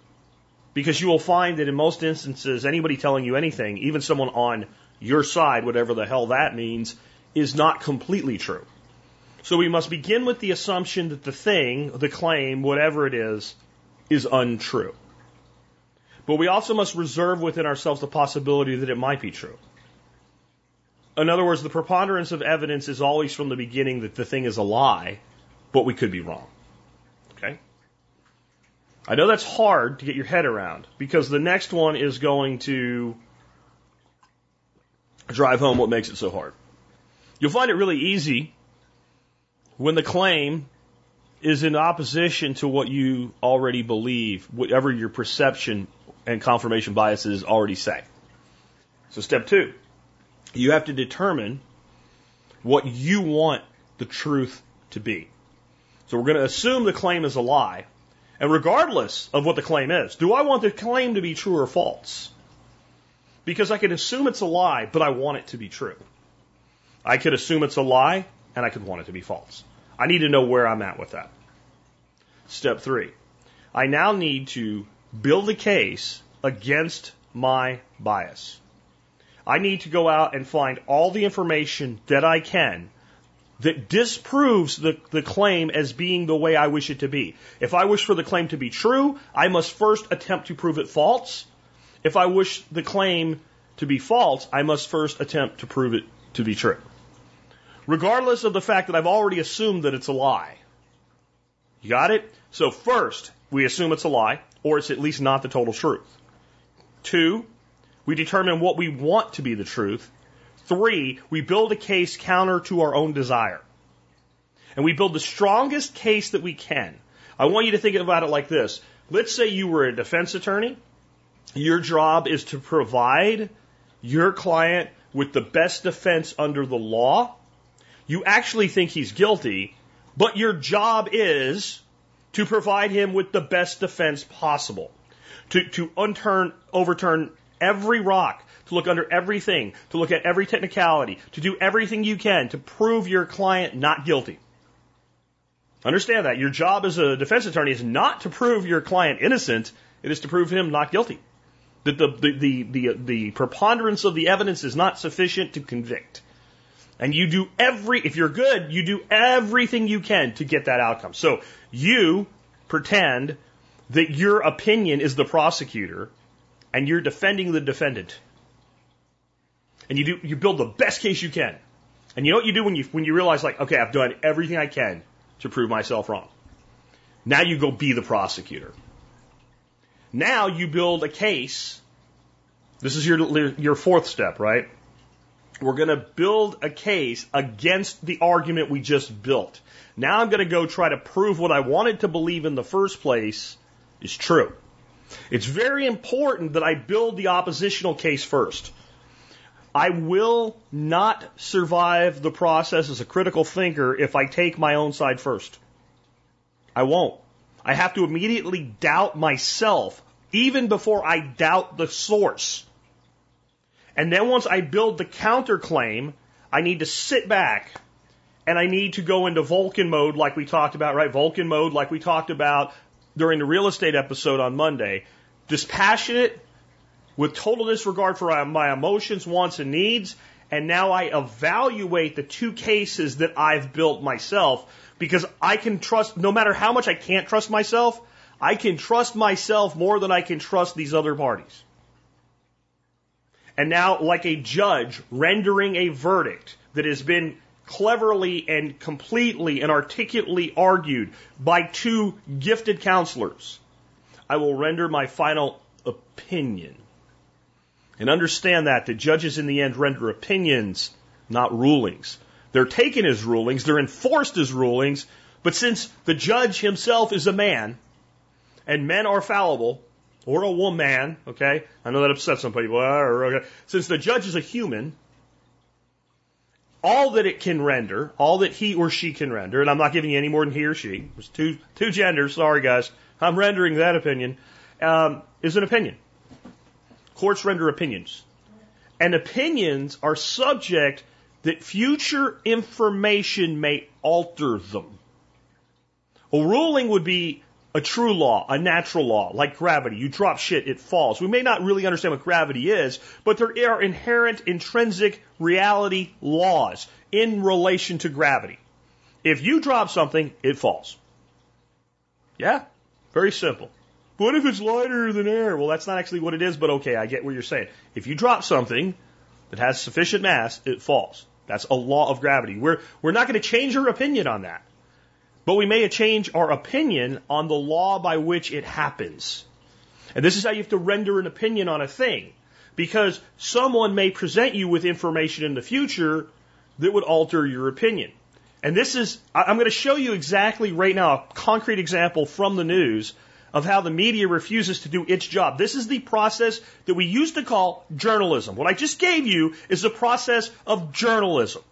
Because you will find that in most instances, anybody telling you anything, even someone on your side, whatever the hell that means, is not completely true. So we must begin with the assumption that the thing, the claim, whatever it is, is untrue. But we also must reserve within ourselves the possibility that it might be true. In other words, the preponderance of evidence is always from the beginning that the thing is a lie, but we could be wrong. Okay? I know that's hard to get your head around because the next one is going to drive home what makes it so hard. You'll find it really easy when the claim is in opposition to what you already believe, whatever your perception and confirmation biases already say. So step two, you have to determine what you want the truth to be. So we're going to assume the claim is a lie. And regardless of what the claim is, do I want the claim to be true or false? Because I can assume it's a lie, but I want it to be true. I could assume it's a lie, and I could want it to be false. I need to know where I'm at with that. Step three. I now need to build a case against my bias. I need to go out and find all the information that I can that disproves the, the claim as being the way I wish it to be. If I wish for the claim to be true, I must first attempt to prove it false. If I wish the claim to be false, I must first attempt to prove it to be true. Regardless of the fact that I've already assumed that it's a lie. You got it? So first, we assume it's a lie, or it's at least not the total truth. Two, we determine what we want to be the truth. Three, we build a case counter to our own desire. And we build the strongest case that we can. I want you to think about it like this. Let's say you were a defense attorney. Your job is to provide your client with the best defense under the law. You actually think he's guilty, but your job is to provide him with the best defense possible. To, to unturn, overturn every rock, to look under everything, to look at every technicality, to do everything you can to prove your client not guilty. Understand that. Your job as a defense attorney is not to prove your client innocent, it is to prove him not guilty. That the, the, the, the, the preponderance of the evidence is not sufficient to convict. And you do every, if you're good, you do everything you can to get that outcome. So you pretend that your opinion is the prosecutor and you're defending the defendant. And you do, you build the best case you can. And you know what you do when you, when you realize like, okay, I've done everything I can to prove myself wrong. Now you go be the prosecutor. Now you build a case. This is your, your fourth step, right? We're going to build a case against the argument we just built. Now I'm going to go try to prove what I wanted to believe in the first place is true. It's very important that I build the oppositional case first. I will not survive the process as a critical thinker if I take my own side first. I won't. I have to immediately doubt myself even before I doubt the source. And then once I build the counterclaim, I need to sit back and I need to go into Vulcan mode like we talked about, right? Vulcan mode like we talked about during the real estate episode on Monday. Dispassionate with total disregard for my emotions, wants, and needs. And now I evaluate the two cases that I've built myself because I can trust, no matter how much I can't trust myself, I can trust myself more than I can trust these other parties. And now, like a judge rendering a verdict that has been cleverly and completely and articulately argued by two gifted counselors, I will render my final opinion. And understand that the judges in the end render opinions, not rulings. They're taken as rulings, they're enforced as rulings, but since the judge himself is a man, and men are fallible, or a woman, okay? I know that upsets some people. Okay. Since the judge is a human, all that it can render, all that he or she can render, and I'm not giving you any more than he or she. There's two two genders. Sorry, guys. I'm rendering that opinion. Um, is an opinion. Courts render opinions, and opinions are subject that future information may alter them. A ruling would be a true law, a natural law, like gravity. You drop shit, it falls. We may not really understand what gravity is, but there are inherent intrinsic reality laws in relation to gravity. If you drop something, it falls. Yeah, very simple. What if it's lighter than air? Well, that's not actually what it is, but okay, I get what you're saying. If you drop something that has sufficient mass, it falls. That's a law of gravity. We're, we're not going to change our opinion on that. But we may change our opinion on the law by which it happens. And this is how you have to render an opinion on a thing. Because someone may present you with information in the future that would alter your opinion. And this is, I'm going to show you exactly right now a concrete example from the news of how the media refuses to do its job. This is the process that we used to call journalism. What I just gave you is the process of journalism.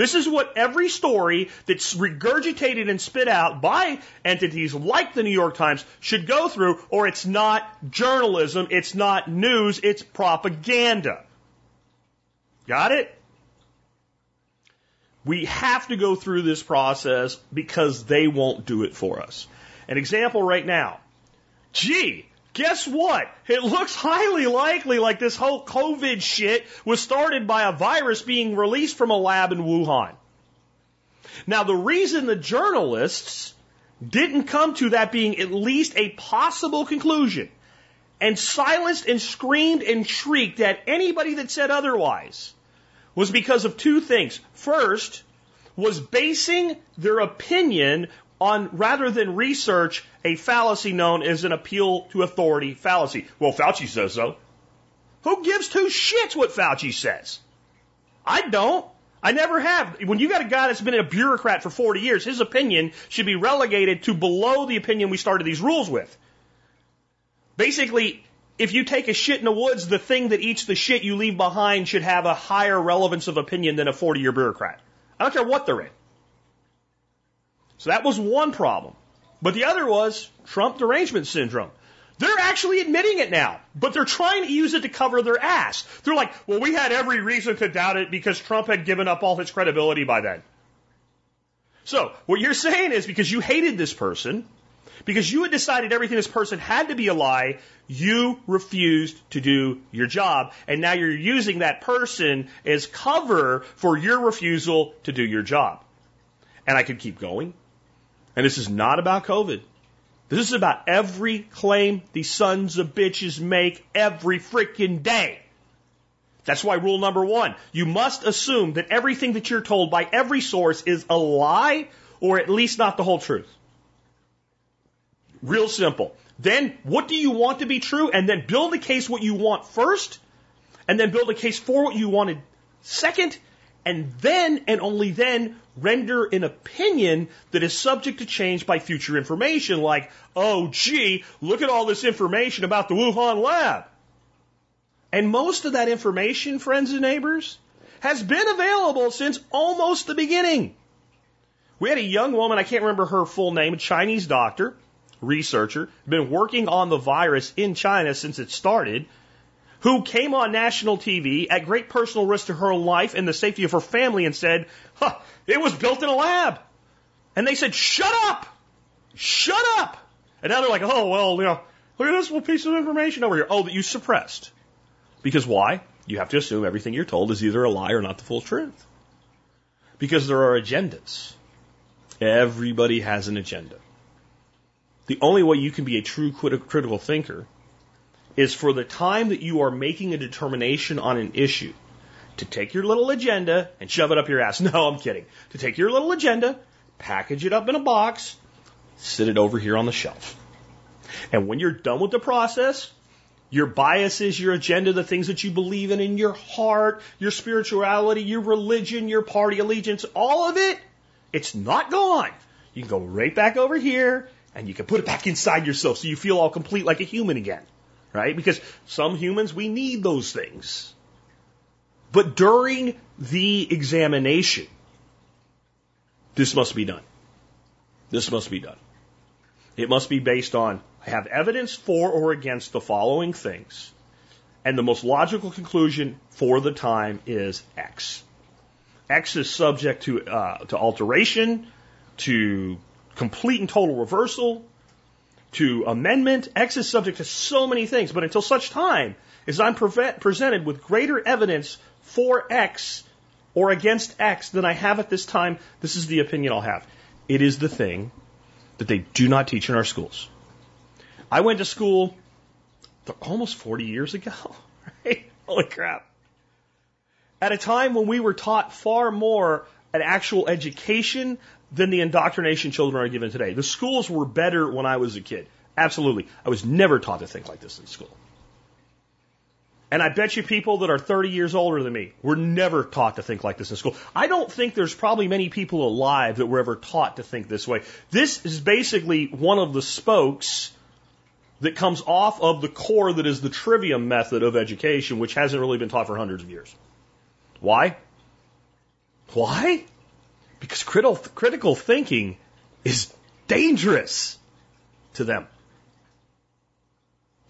This is what every story that's regurgitated and spit out by entities like the New York Times should go through, or it's not journalism, it's not news, it's propaganda. Got it? We have to go through this process because they won't do it for us. An example right now. Gee, guess what? It looks highly likely like this whole COVID shit was started by a virus being released from a lab in Wuhan. Now, the reason the journalists didn't come to that being at least a possible conclusion and silenced and screamed and shrieked at anybody that said otherwise was because of two things. First, was basing their opinion on, rather than research, a fallacy known as an appeal to authority fallacy. Well, Fauci says so. Who gives two shits what Fauci says? I don't. I never have. When you got a guy that's been a bureaucrat for 40 years, his opinion should be relegated to below the opinion we started these rules with. Basically, if you take a shit in the woods, the thing that eats the shit you leave behind should have a higher relevance of opinion than a 40 year bureaucrat. I don't care what they're in. So that was one problem. But the other was Trump derangement syndrome. They're actually admitting it now, but they're trying to use it to cover their ass. They're like, well, we had every reason to doubt it because Trump had given up all his credibility by then. So, what you're saying is because you hated this person, because you had decided everything this person had to be a lie, you refused to do your job. And now you're using that person as cover for your refusal to do your job. And I could keep going. And this is not about COVID. This is about every claim these sons of bitches make every freaking day. That's why rule number one, you must assume that everything that you're told by every source is a lie or at least not the whole truth. Real simple. Then what do you want to be true? And then build a case what you want first, and then build a case for what you wanted second, and then and only then render an opinion that is subject to change by future information, like, oh gee, look at all this information about the Wuhan lab. And most of that information, friends and neighbors, has been available since almost the beginning. We had a young woman, I can't remember her full name, a Chinese doctor, researcher, been working on the virus in China since it started, who came on national TV at great personal risk to her life and the safety of her family and said, huh, it was built in a lab. And they said, shut up! Shut up! And now they're like, oh, well, you know, look at this little piece of information over here. Oh, that you suppressed. Because why? You have to assume everything you're told is either a lie or not the full truth. Because there are agendas. Everybody has an agenda. The only way you can be a true critical thinker is for the time that you are making a determination on an issue to take your little agenda and shove it up your ass. No, I'm kidding. To take your little agenda, package it up in a box, sit it over here on the shelf. And when you're done with the process, your biases, your agenda, the things that you believe in in your heart, your spirituality, your religion, your party allegiance, all of it, it's not gone. You can go right back over here and you can put it back inside yourself so you feel all complete like a human again. Right? Because some humans, we need those things. But during the examination, this must be done. This must be done. It must be based on, I have evidence for or against the following things. And the most logical conclusion for the time is X. X is subject to, uh, to alteration, to complete and total reversal to amendment. X is subject to so many things, but until such time as I'm presented with greater evidence for X or against X than I have at this time, this is the opinion I'll have. It is the thing that they do not teach in our schools. I went to school almost 40 years ago, right? Holy crap. At a time when we were taught far more an actual education than the indoctrination children are given today. The schools were better when I was a kid. Absolutely. I was never taught to think like this in school. And I bet you people that are 30 years older than me were never taught to think like this in school. I don't think there's probably many people alive that were ever taught to think this way. This is basically one of the spokes that comes off of the core that is the trivium method of education, which hasn't really been taught for hundreds of years. Why? Why? Because critical, critical thinking is dangerous to them.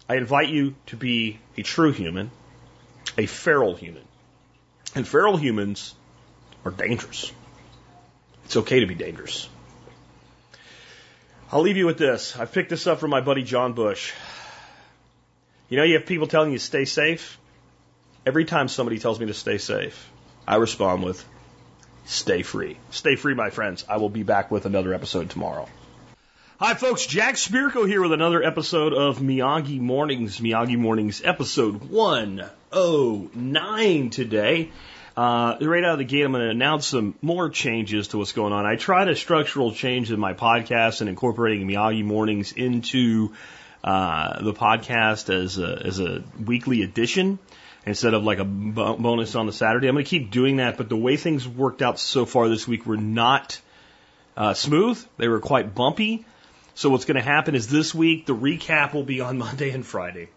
I invite you to be a true human, a feral human. And feral humans are dangerous. It's okay to be dangerous. I'll leave you with this. I picked this up from my buddy John Bush. You know, you have people telling you stay safe. Every time somebody tells me to stay safe, I respond with, stay free. Stay free, my friends. I will be back with another episode tomorrow. Hi, folks. Jack Spirko here with another episode of Miyagi Mornings. Miyagi Mornings, episode 109 today. Uh, right out of the gate, I'm going to announce some more changes to what's going on. I tried a structural change in my podcast and incorporating Miyagi Mornings into uh, the podcast as a, as a weekly edition instead of like a bonus on the Saturday. I'm going to keep doing that, but the way things worked out so far this week were not uh, smooth. They were quite bumpy. So what's going to happen is this week the recap will be on Monday and Friday.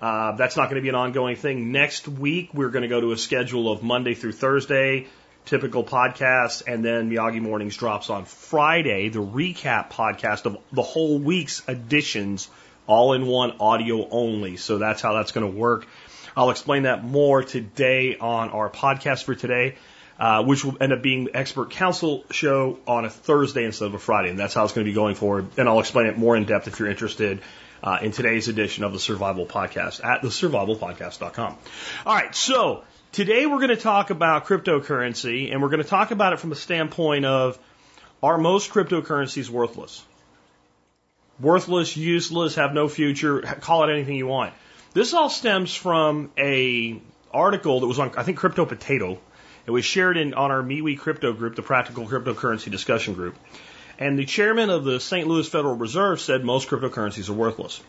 Uh, that's not going to be an ongoing thing. Next week we're going to go to a schedule of Monday through Thursday, typical podcast, and then Miyagi Mornings drops on Friday, the recap podcast of the whole week's editions, all in one audio only. So that's how that's going to work. I'll explain that more today on our podcast for today uh, which will end up being the expert council show on a Thursday instead of a Friday. And that's how it's going to be going forward. And I'll explain it more in depth if you're interested uh, in today's edition of the Survival Podcast at thesurvivalpodcast.com. All right, so today we're going to talk about cryptocurrency, and we're going to talk about it from the standpoint of are most cryptocurrencies worthless? Worthless, useless, have no future, call it anything you want. This all stems from a article that was on, I think, Crypto Potato it was shared in on our MeWe crypto group, the practical cryptocurrency discussion group. And the chairman of the St. Louis Federal Reserve said most cryptocurrencies are worthless.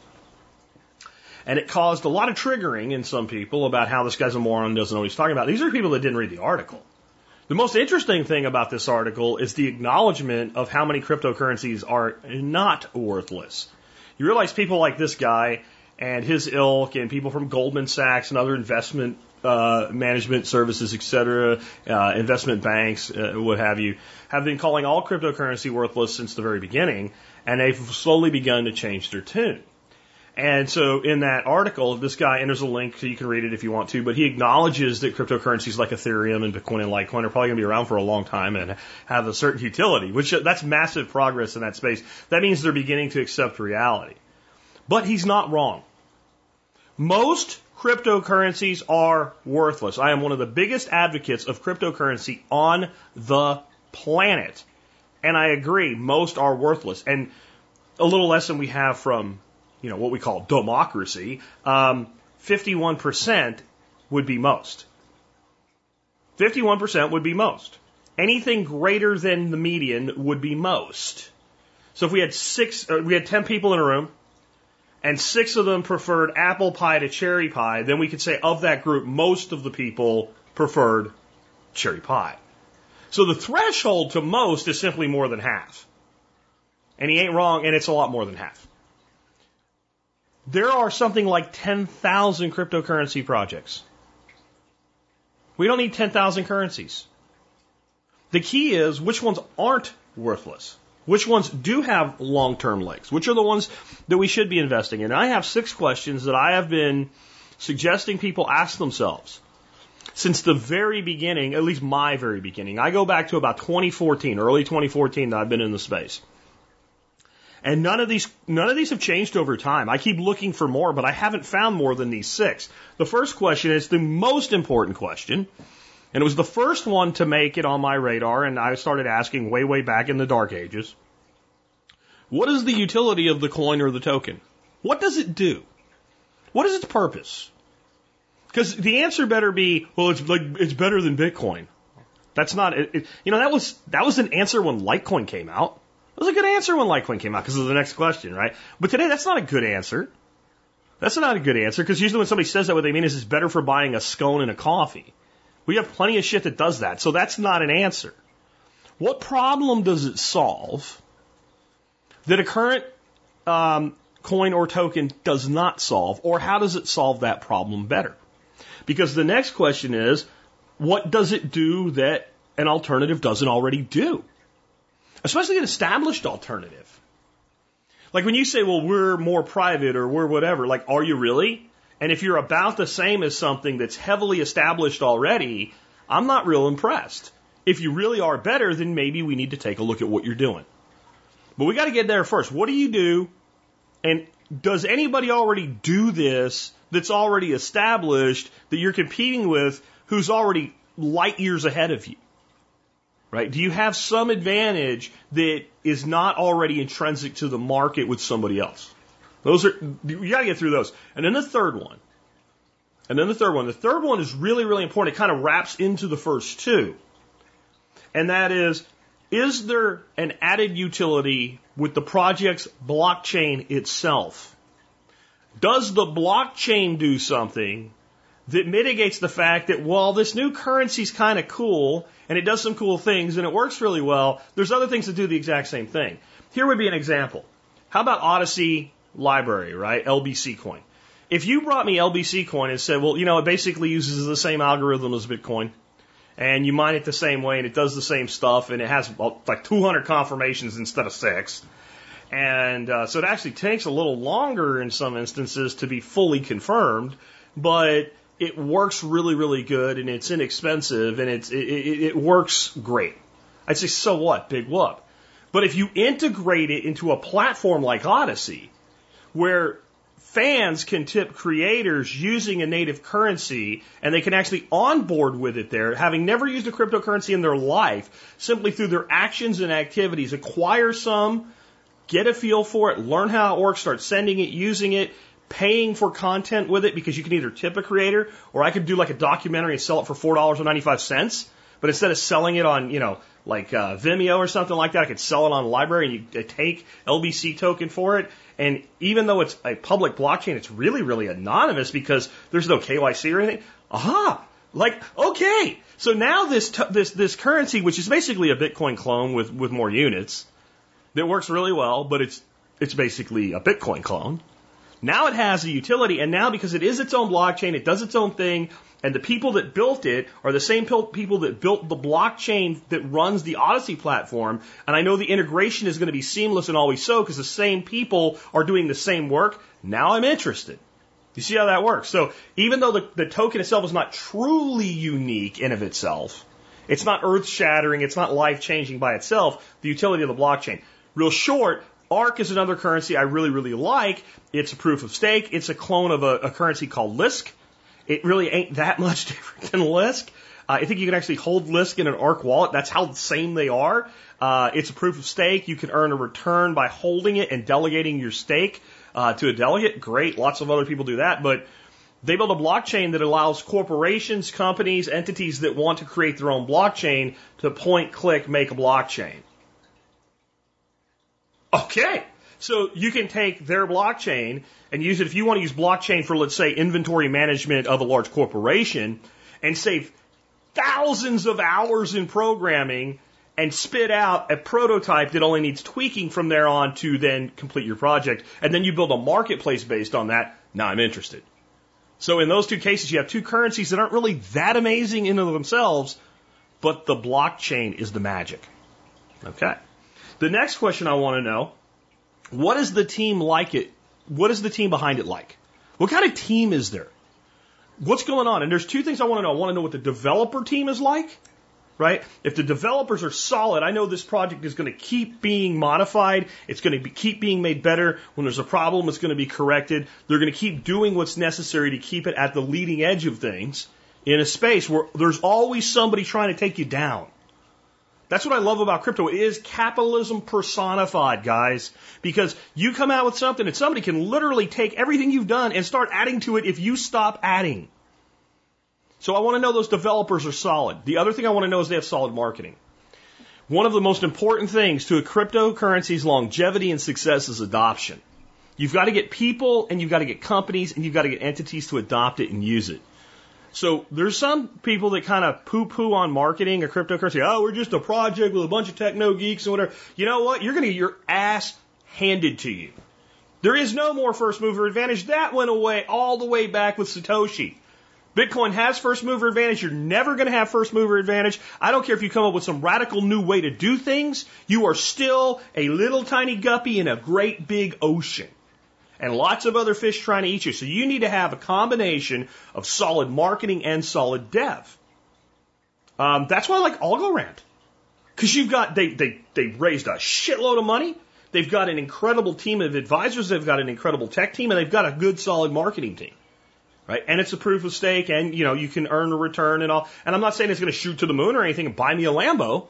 And it caused a lot of triggering in some people about how this guy's a moron doesn't know what he's talking about. These are people that didn't read the article. The most interesting thing about this article is the acknowledgement of how many cryptocurrencies are not worthless. You realize people like this guy and his ilk and people from Goldman Sachs and other investment uh, management services, et cetera, uh, investment banks, uh, what have you, have been calling all cryptocurrency worthless since the very beginning, and they've slowly begun to change their tune. And so in that article, this guy, and there's a link so you can read it if you want to, but he acknowledges that cryptocurrencies like Ethereum and Bitcoin and Litecoin are probably going to be around for a long time and have a certain utility, which that's massive progress in that space. That means they're beginning to accept reality. But he's not wrong. Most cryptocurrencies are worthless. I am one of the biggest advocates of cryptocurrency on the planet. And I agree, most are worthless. And a little lesson we have from, you know, what we call democracy, um, 51% would be most. 51% would be most. Anything greater than the median would be most. So if we had six, uh, we had 10 people in a room, and six of them preferred apple pie to cherry pie, then we could say of that group, most of the people preferred cherry pie. So the threshold to most is simply more than half. And he ain't wrong, and it's a lot more than half. There are something like 10,000 cryptocurrency projects. We don't need 10,000 currencies. The key is which ones aren't worthless. Which ones do have long term legs? Which are the ones that we should be investing in? And I have six questions that I have been suggesting people ask themselves since the very beginning, at least my very beginning. I go back to about 2014, early 2014 that I've been in the space. And none of these, none of these have changed over time. I keep looking for more, but I haven't found more than these six. The first question is the most important question. And it was the first one to make it on my radar, and I started asking way, way back in the dark ages. What is the utility of the coin or the token? What does it do? What is its purpose? Because the answer better be, well, it's like it's better than Bitcoin. That's not, it, it, you know, that was that was an answer when Litecoin came out. It was a good answer when Litecoin came out because of the next question, right? But today, that's not a good answer. That's not a good answer because usually when somebody says that, what they mean is it's better for buying a scone and a coffee. We have plenty of shit that does that, so that's not an answer. What problem does it solve that a current um, coin or token does not solve, or how does it solve that problem better? Because the next question is, what does it do that an alternative doesn't already do? Especially an established alternative. Like when you say, well, we're more private or we're whatever, like, are you really? And if you're about the same as something that's heavily established already, I'm not real impressed. If you really are better, then maybe we need to take a look at what you're doing. But we got to get there first. What do you do? And does anybody already do this that's already established that you're competing with who's already light years ahead of you? right? Do you have some advantage that is not already intrinsic to the market with somebody else? Those are, you gotta get through those. And then the third one. And then the third one. The third one is really, really important. It kind of wraps into the first two. And that is, is there an added utility with the project's blockchain itself? Does the blockchain do something that mitigates the fact that while this new currency is kind of cool and it does some cool things and it works really well, there's other things that do the exact same thing. Here would be an example. How about Odysee Library, right? LBC coin. If you brought me LBC coin and said, well, you know, it basically uses the same algorithm as Bitcoin and you mine it the same way and it does the same stuff and it has like 200 confirmations instead of six. And uh, so it actually takes a little longer in some instances to be fully confirmed, but it works really, really good and it's inexpensive and it's, it, it, it works great. I'd say, so what? Big whoop. But if you integrate it into a platform like Odysee, where fans can tip creators using a native currency and they can actually onboard with it there, having never used a cryptocurrency in their life, simply through their actions and activities, acquire some, get a feel for it, learn how it works, start sending it, using it, paying for content with it because you can either tip a creator or I could do like a documentary and sell it for four dollars and ninety five cents. But instead of selling it on, you know, like uh, Vimeo or something like that, I could sell it on a library and you take LBC token for it. And even though it's a public blockchain, it's really, really anonymous because there's no KYC or anything. Aha! Like, okay. So now this, this, this currency, which is basically a Bitcoin clone with, with more units, that works really well, but it's, it's basically a Bitcoin clone. Now it has a utility, and now because it is its own blockchain, it does its own thing, and the people that built it are the same people that built the blockchain that runs the Odysee platform. And I know the integration is going to be seamless and always so because the same people are doing the same work. Now I'm interested. You see how that works? So even though the, the token itself is not truly unique in of itself, it's not earth shattering, it's not life changing by itself, the utility of the blockchain. Real short, ARK is another currency I really, really like. It's a proof of stake. It's a clone of a, a currency called Lisk. It really ain't that much different than Lisk. Uh, I think you can actually hold Lisk in an ARK wallet. That's how same they are. Uh, it's a proof of stake. You can earn a return by holding it and delegating your stake uh, to a delegate. Great. Lots of other people do that. But they build a blockchain that allows corporations, companies, entities that want to create their own blockchain to point, click, make a blockchain. Okay. So you can take their blockchain and use it if you want to use blockchain for, let's say, inventory management of a large corporation and save thousands of hours in programming and spit out a prototype that only needs tweaking from there on to then complete your project. And then you build a marketplace based on that. Now I'm interested. So in those two cases, you have two currencies that aren't really that amazing in of themselves, but the blockchain is the magic. Okay. The next question I want to know, what is the team like it? What is the team behind it like? What kind of team is there? What's going on? And there's two things I want to know. I want to know what the developer team is like, right? If the developers are solid, I know this project is going to keep being modified. It's going to be, keep being made better. When there's a problem, it's going to be corrected. They're going to keep doing what's necessary to keep it at the leading edge of things in a space where there's always somebody trying to take you down. That's what I love about crypto. It is capitalism personified, guys. Because you come out with something and somebody can literally take everything you've done and start adding to it if you stop adding. So I want to know those developers are solid. The other thing I want to know is they have solid marketing. One of the most important things to a cryptocurrency's longevity and success is adoption. You've got to get people and you've got to get companies and you've got to get entities to adopt it and use it. So there's some people that kind of poo poo on marketing or cryptocurrency. Oh, we're just a project with a bunch of techno geeks and whatever. You know what? You're going to get your ass handed to you. There is no more first mover advantage. That went away all the way back with Satoshi. Bitcoin has first mover advantage. You're never going to have first mover advantage. I don't care if you come up with some radical new way to do things. You are still a little tiny guppy in a great big ocean and lots of other fish trying to eat you. So you need to have a combination of solid marketing and solid dev. Um, that's why I like Algorand. Because you've got, they, they, they raised a shitload of money. They've got an incredible team of advisors. They've got an incredible tech team and they've got a good solid marketing team. Right? And it's a proof of stake and, you know, you can earn a return and all. And I'm not saying it's going to shoot to the moon or anything and buy me a Lambo.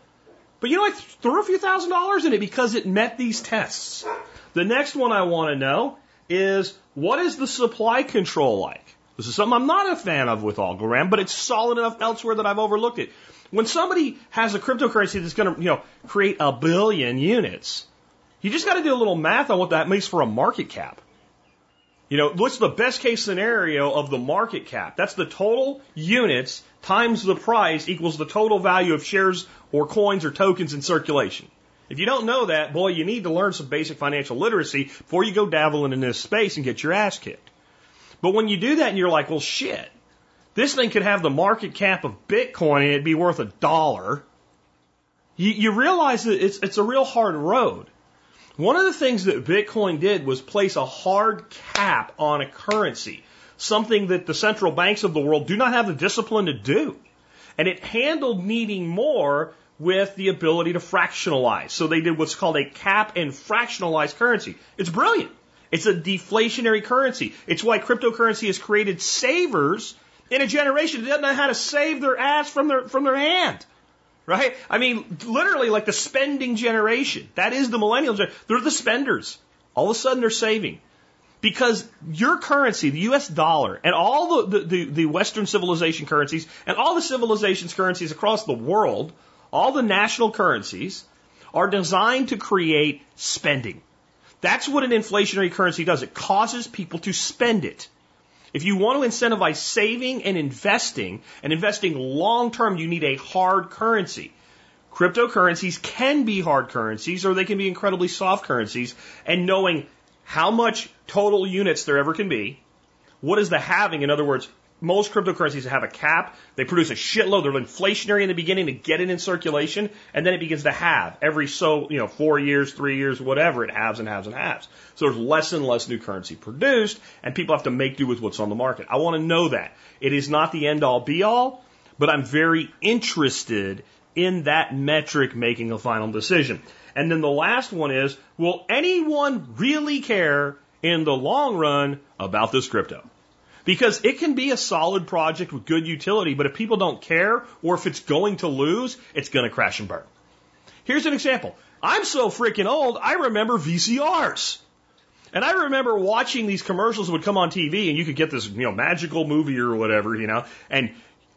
But you know, I threw a few thousand dollars in it because it met these tests. The next one I want to know is what is the supply control like? This is something I'm not a fan of with Algorand, but it's solid enough elsewhere that I've overlooked it. When somebody has a cryptocurrency that's going to, you know, create a billion units, you just got to do a little math on what that means for a market cap. You know, what's the best case scenario of the market cap? That's the total units times the price equals the total value of shares or coins or tokens in circulation. If you don't know that, boy, you need to learn some basic financial literacy before you go dabbling in this space and get your ass kicked. But when you do that and you're like, well, shit, this thing could have the market cap of Bitcoin and it'd be worth a dollar, you, you realize that it's, it's a real hard road. One of the things that Bitcoin did was place a hard cap on a currency, something that the central banks of the world do not have the discipline to do. And it handled needing more with the ability to fractionalize. So they did what's called a cap and fractionalized currency. It's brilliant. It's a deflationary currency. It's why cryptocurrency has created savers in a generation that doesn't know how to save their ass from their from their hand. Right? I mean, literally like the spending generation. That is the millennials. They're the spenders. All of a sudden they're saving. Because your currency, the US dollar, and all the, the, the Western civilization currencies, and all the civilizations currencies across the world all the national currencies are designed to create spending. That's what an inflationary currency does. It causes people to spend it. If you want to incentivize saving and investing, and investing long term, you need a hard currency. Cryptocurrencies can be hard currencies or they can be incredibly soft currencies. And knowing how much total units there ever can be, what is the halving? In other words, most cryptocurrencies have a cap. They produce a shitload. They're inflationary in the beginning to get it in circulation, and then it begins to have every so you know four years, three years, whatever. It halves and halves and halves. So there's less and less new currency produced, and people have to make do with what's on the market. I want to know that it is not the end all be all, but I'm very interested in that metric making a final decision. And then the last one is, will anyone really care in the long run about this crypto? Because it can be a solid project with good utility, but if people don't care or if it's going to lose, it's going to crash and burn. Here's an example. I'm so freaking old, I remember VCRs. And I remember watching these commercials would come on TV and you could get this, you know, magical movie or whatever, you know, and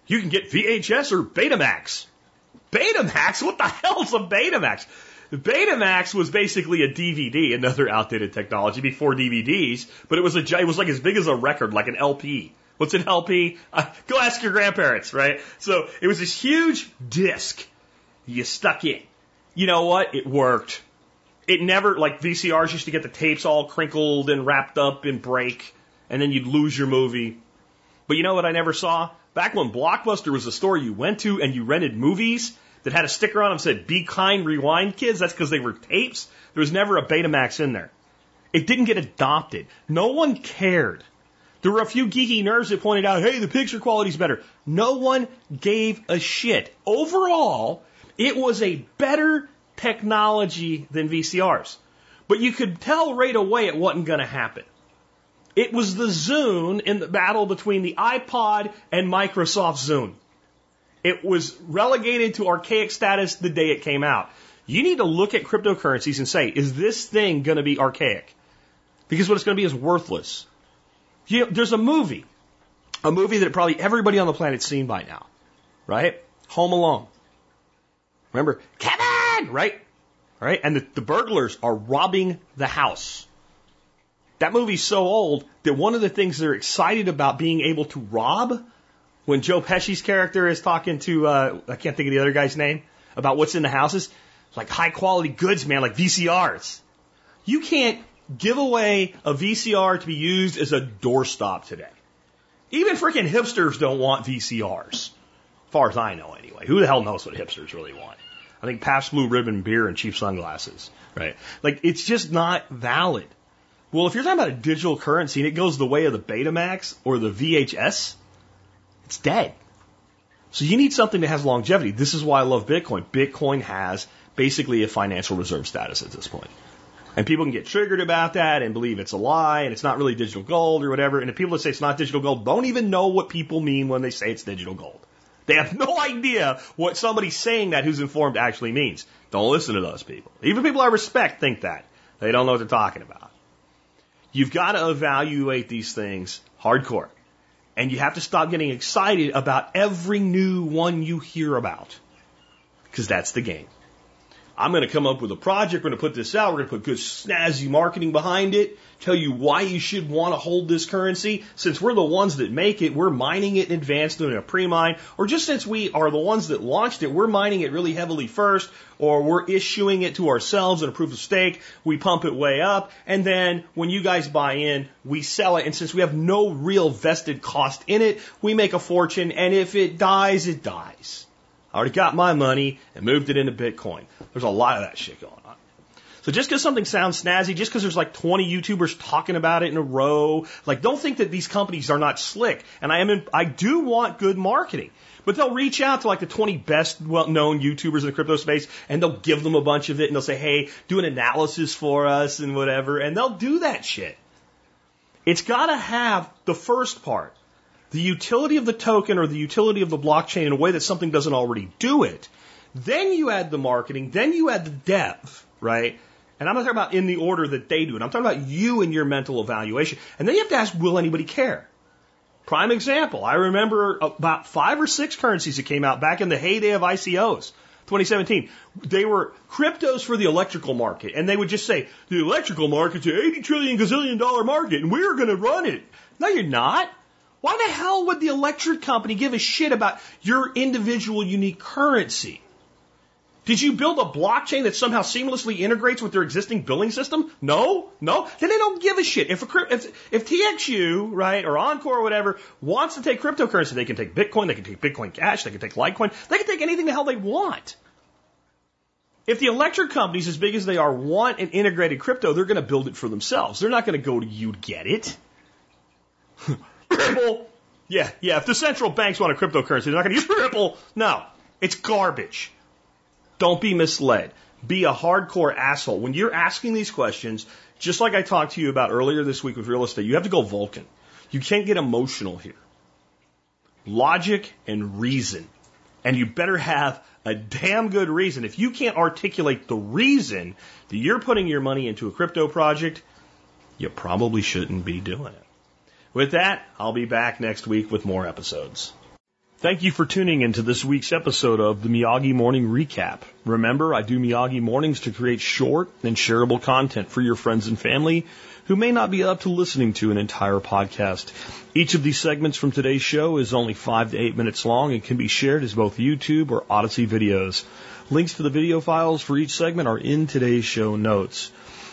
you can get VHS or Betamax. Betamax? What the hell's a Betamax? Betamax was basically a DVD, another outdated technology before DVDs, but it was a it was like as big as a record, like an LP. What's an LP? Uh, go ask your grandparents, right? So it was this huge disc you stuck in. You know what? It worked. It never like VCRs used to get the tapes all crinkled and wrapped up and break, and then you'd lose your movie. But you know what I never saw? Back when Blockbuster was a store you went to and you rented movies, that had a sticker on them that said "Be kind, rewind, kids." That's because they were tapes. There was never a Betamax in there. It didn't get adopted. No one cared. There were a few geeky nerds that pointed out, "Hey, the picture quality's better." No one gave a shit. Overall, it was a better technology than VCRs. But you could tell right away it wasn't going to happen. It was the Zune in the battle between the iPod and Microsoft Zune. It was relegated to archaic status the day it came out. You need to look at cryptocurrencies and say, is this thing going to be archaic? Because what it's going to be is worthless. You know, there's a movie, a movie that probably everybody on the planet's seen by now, right? Home Alone. Remember, Kevin, right? Right? And the, the burglars are robbing the house. That movie's so old that one of the things they're excited about being able to rob when Joe Pesci's character is talking to, uh, I can't think of the other guy's name, about what's in the houses, like high quality goods, man, like VCRs. You can't give away a VCR to be used as a doorstop today. Even freaking hipsters don't want VCRs. As far as I know, anyway. Who the hell knows what hipsters really want? I think Pabst Blue Ribbon beer and cheap sunglasses, right? Like, it's just not valid. Well, if you're talking about a digital currency and it goes the way of the Betamax or the VHS, it's dead. So you need something that has longevity. This is why I love Bitcoin. Bitcoin has basically a financial reserve status at this point. And people can get triggered about that and believe it's a lie and it's not really digital gold or whatever. And the people that say it's not digital gold don't even know what people mean when they say it's digital gold. They have no idea what somebody saying that who's informed actually means. Don't listen to those people. Even people I respect think that. They don't know what they're talking about. You've got to evaluate these things hardcore. And you have to stop getting excited about every new one you hear about. Because that's the game. I'm going to come up with a project. We're going to put this out. We're going to put good snazzy marketing behind it. Tell you why you should want to hold this currency. Since we're the ones that make it, we're mining it in advance, doing a pre-mine. Or just since we are the ones that launched it, we're mining it really heavily first. Or we're issuing it to ourselves in a proof of stake. We pump it way up. And then when you guys buy in, we sell it. And since we have no real vested cost in it, we make a fortune. And if it dies, it dies. I already got my money and moved it into Bitcoin. There's a lot of that shit going on. So just because something sounds snazzy, just because there's like 20 YouTubers talking about it in a row, like don't think that these companies are not slick. And I am, in, I do want good marketing, but they'll reach out to like the 20 best well-known YouTubers in the crypto space, and they'll give them a bunch of it, and they'll say, "Hey, do an analysis for us and whatever," and they'll do that shit. It's got to have the first part the utility of the token or the utility of the blockchain in a way that something doesn't already do it. Then you add the marketing, then you add the dev, right? And I'm not talking about in the order that they do it. I'm talking about you and your mental evaluation. And then you have to ask, will anybody care? Prime example, I remember about five or six currencies that came out back in the heyday of ICOs. 2017. They were cryptos for the electrical market. And they would just say, the electrical market's an 80 trillion gazillion dollar market and we're going to run it. No, you're not. Why the hell would the electric company give a shit about your individual unique currency? Did you build a blockchain that somehow seamlessly integrates with their existing billing system? No, no. Then they don't give a shit. If a, if if TXU right or Oncor or whatever wants to take cryptocurrency, they can take Bitcoin, they can take Bitcoin Cash, they can take Litecoin, they can take anything the hell they want. If the electric companies, as big as they are, want an integrated crypto, they're going to build it for themselves. They're not going to go to you to get it. Ripple. Yeah, yeah. If the central banks want a cryptocurrency, they're not going to use Ripple. No, it's garbage. Don't be misled. Be a hardcore asshole. When you're asking these questions, just like I talked to you about earlier this week with real estate, you have to go Vulcan. You can't get emotional here. Logic and reason. And you better have a damn good reason. If you can't articulate the reason that you're putting your money into a crypto project, you probably shouldn't be doing it. With that, I'll be back next week with more episodes. Thank you for tuning into this week's episode of the Miyagi Morning Recap. Remember, I do Miyagi Mornings to create short and shareable content for your friends and family who may not be up to listening to an entire podcast. Each of these segments from today's show is only five to eight minutes long and can be shared as both YouTube or Odysee videos. Links to the video files for each segment are in today's show notes.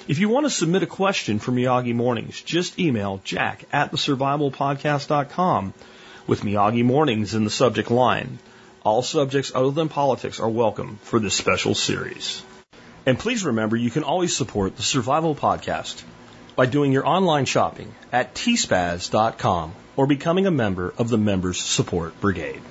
If you want to submit a question for Miyagi Mornings, just email jack at thesurvivalpodcast.com with Miyagi Mornings in the subject line. All subjects other than politics are welcome for this special series. And please remember you can always support the Survival Podcast by doing your online shopping at tspaz.com or becoming a member of the Members Support Brigade.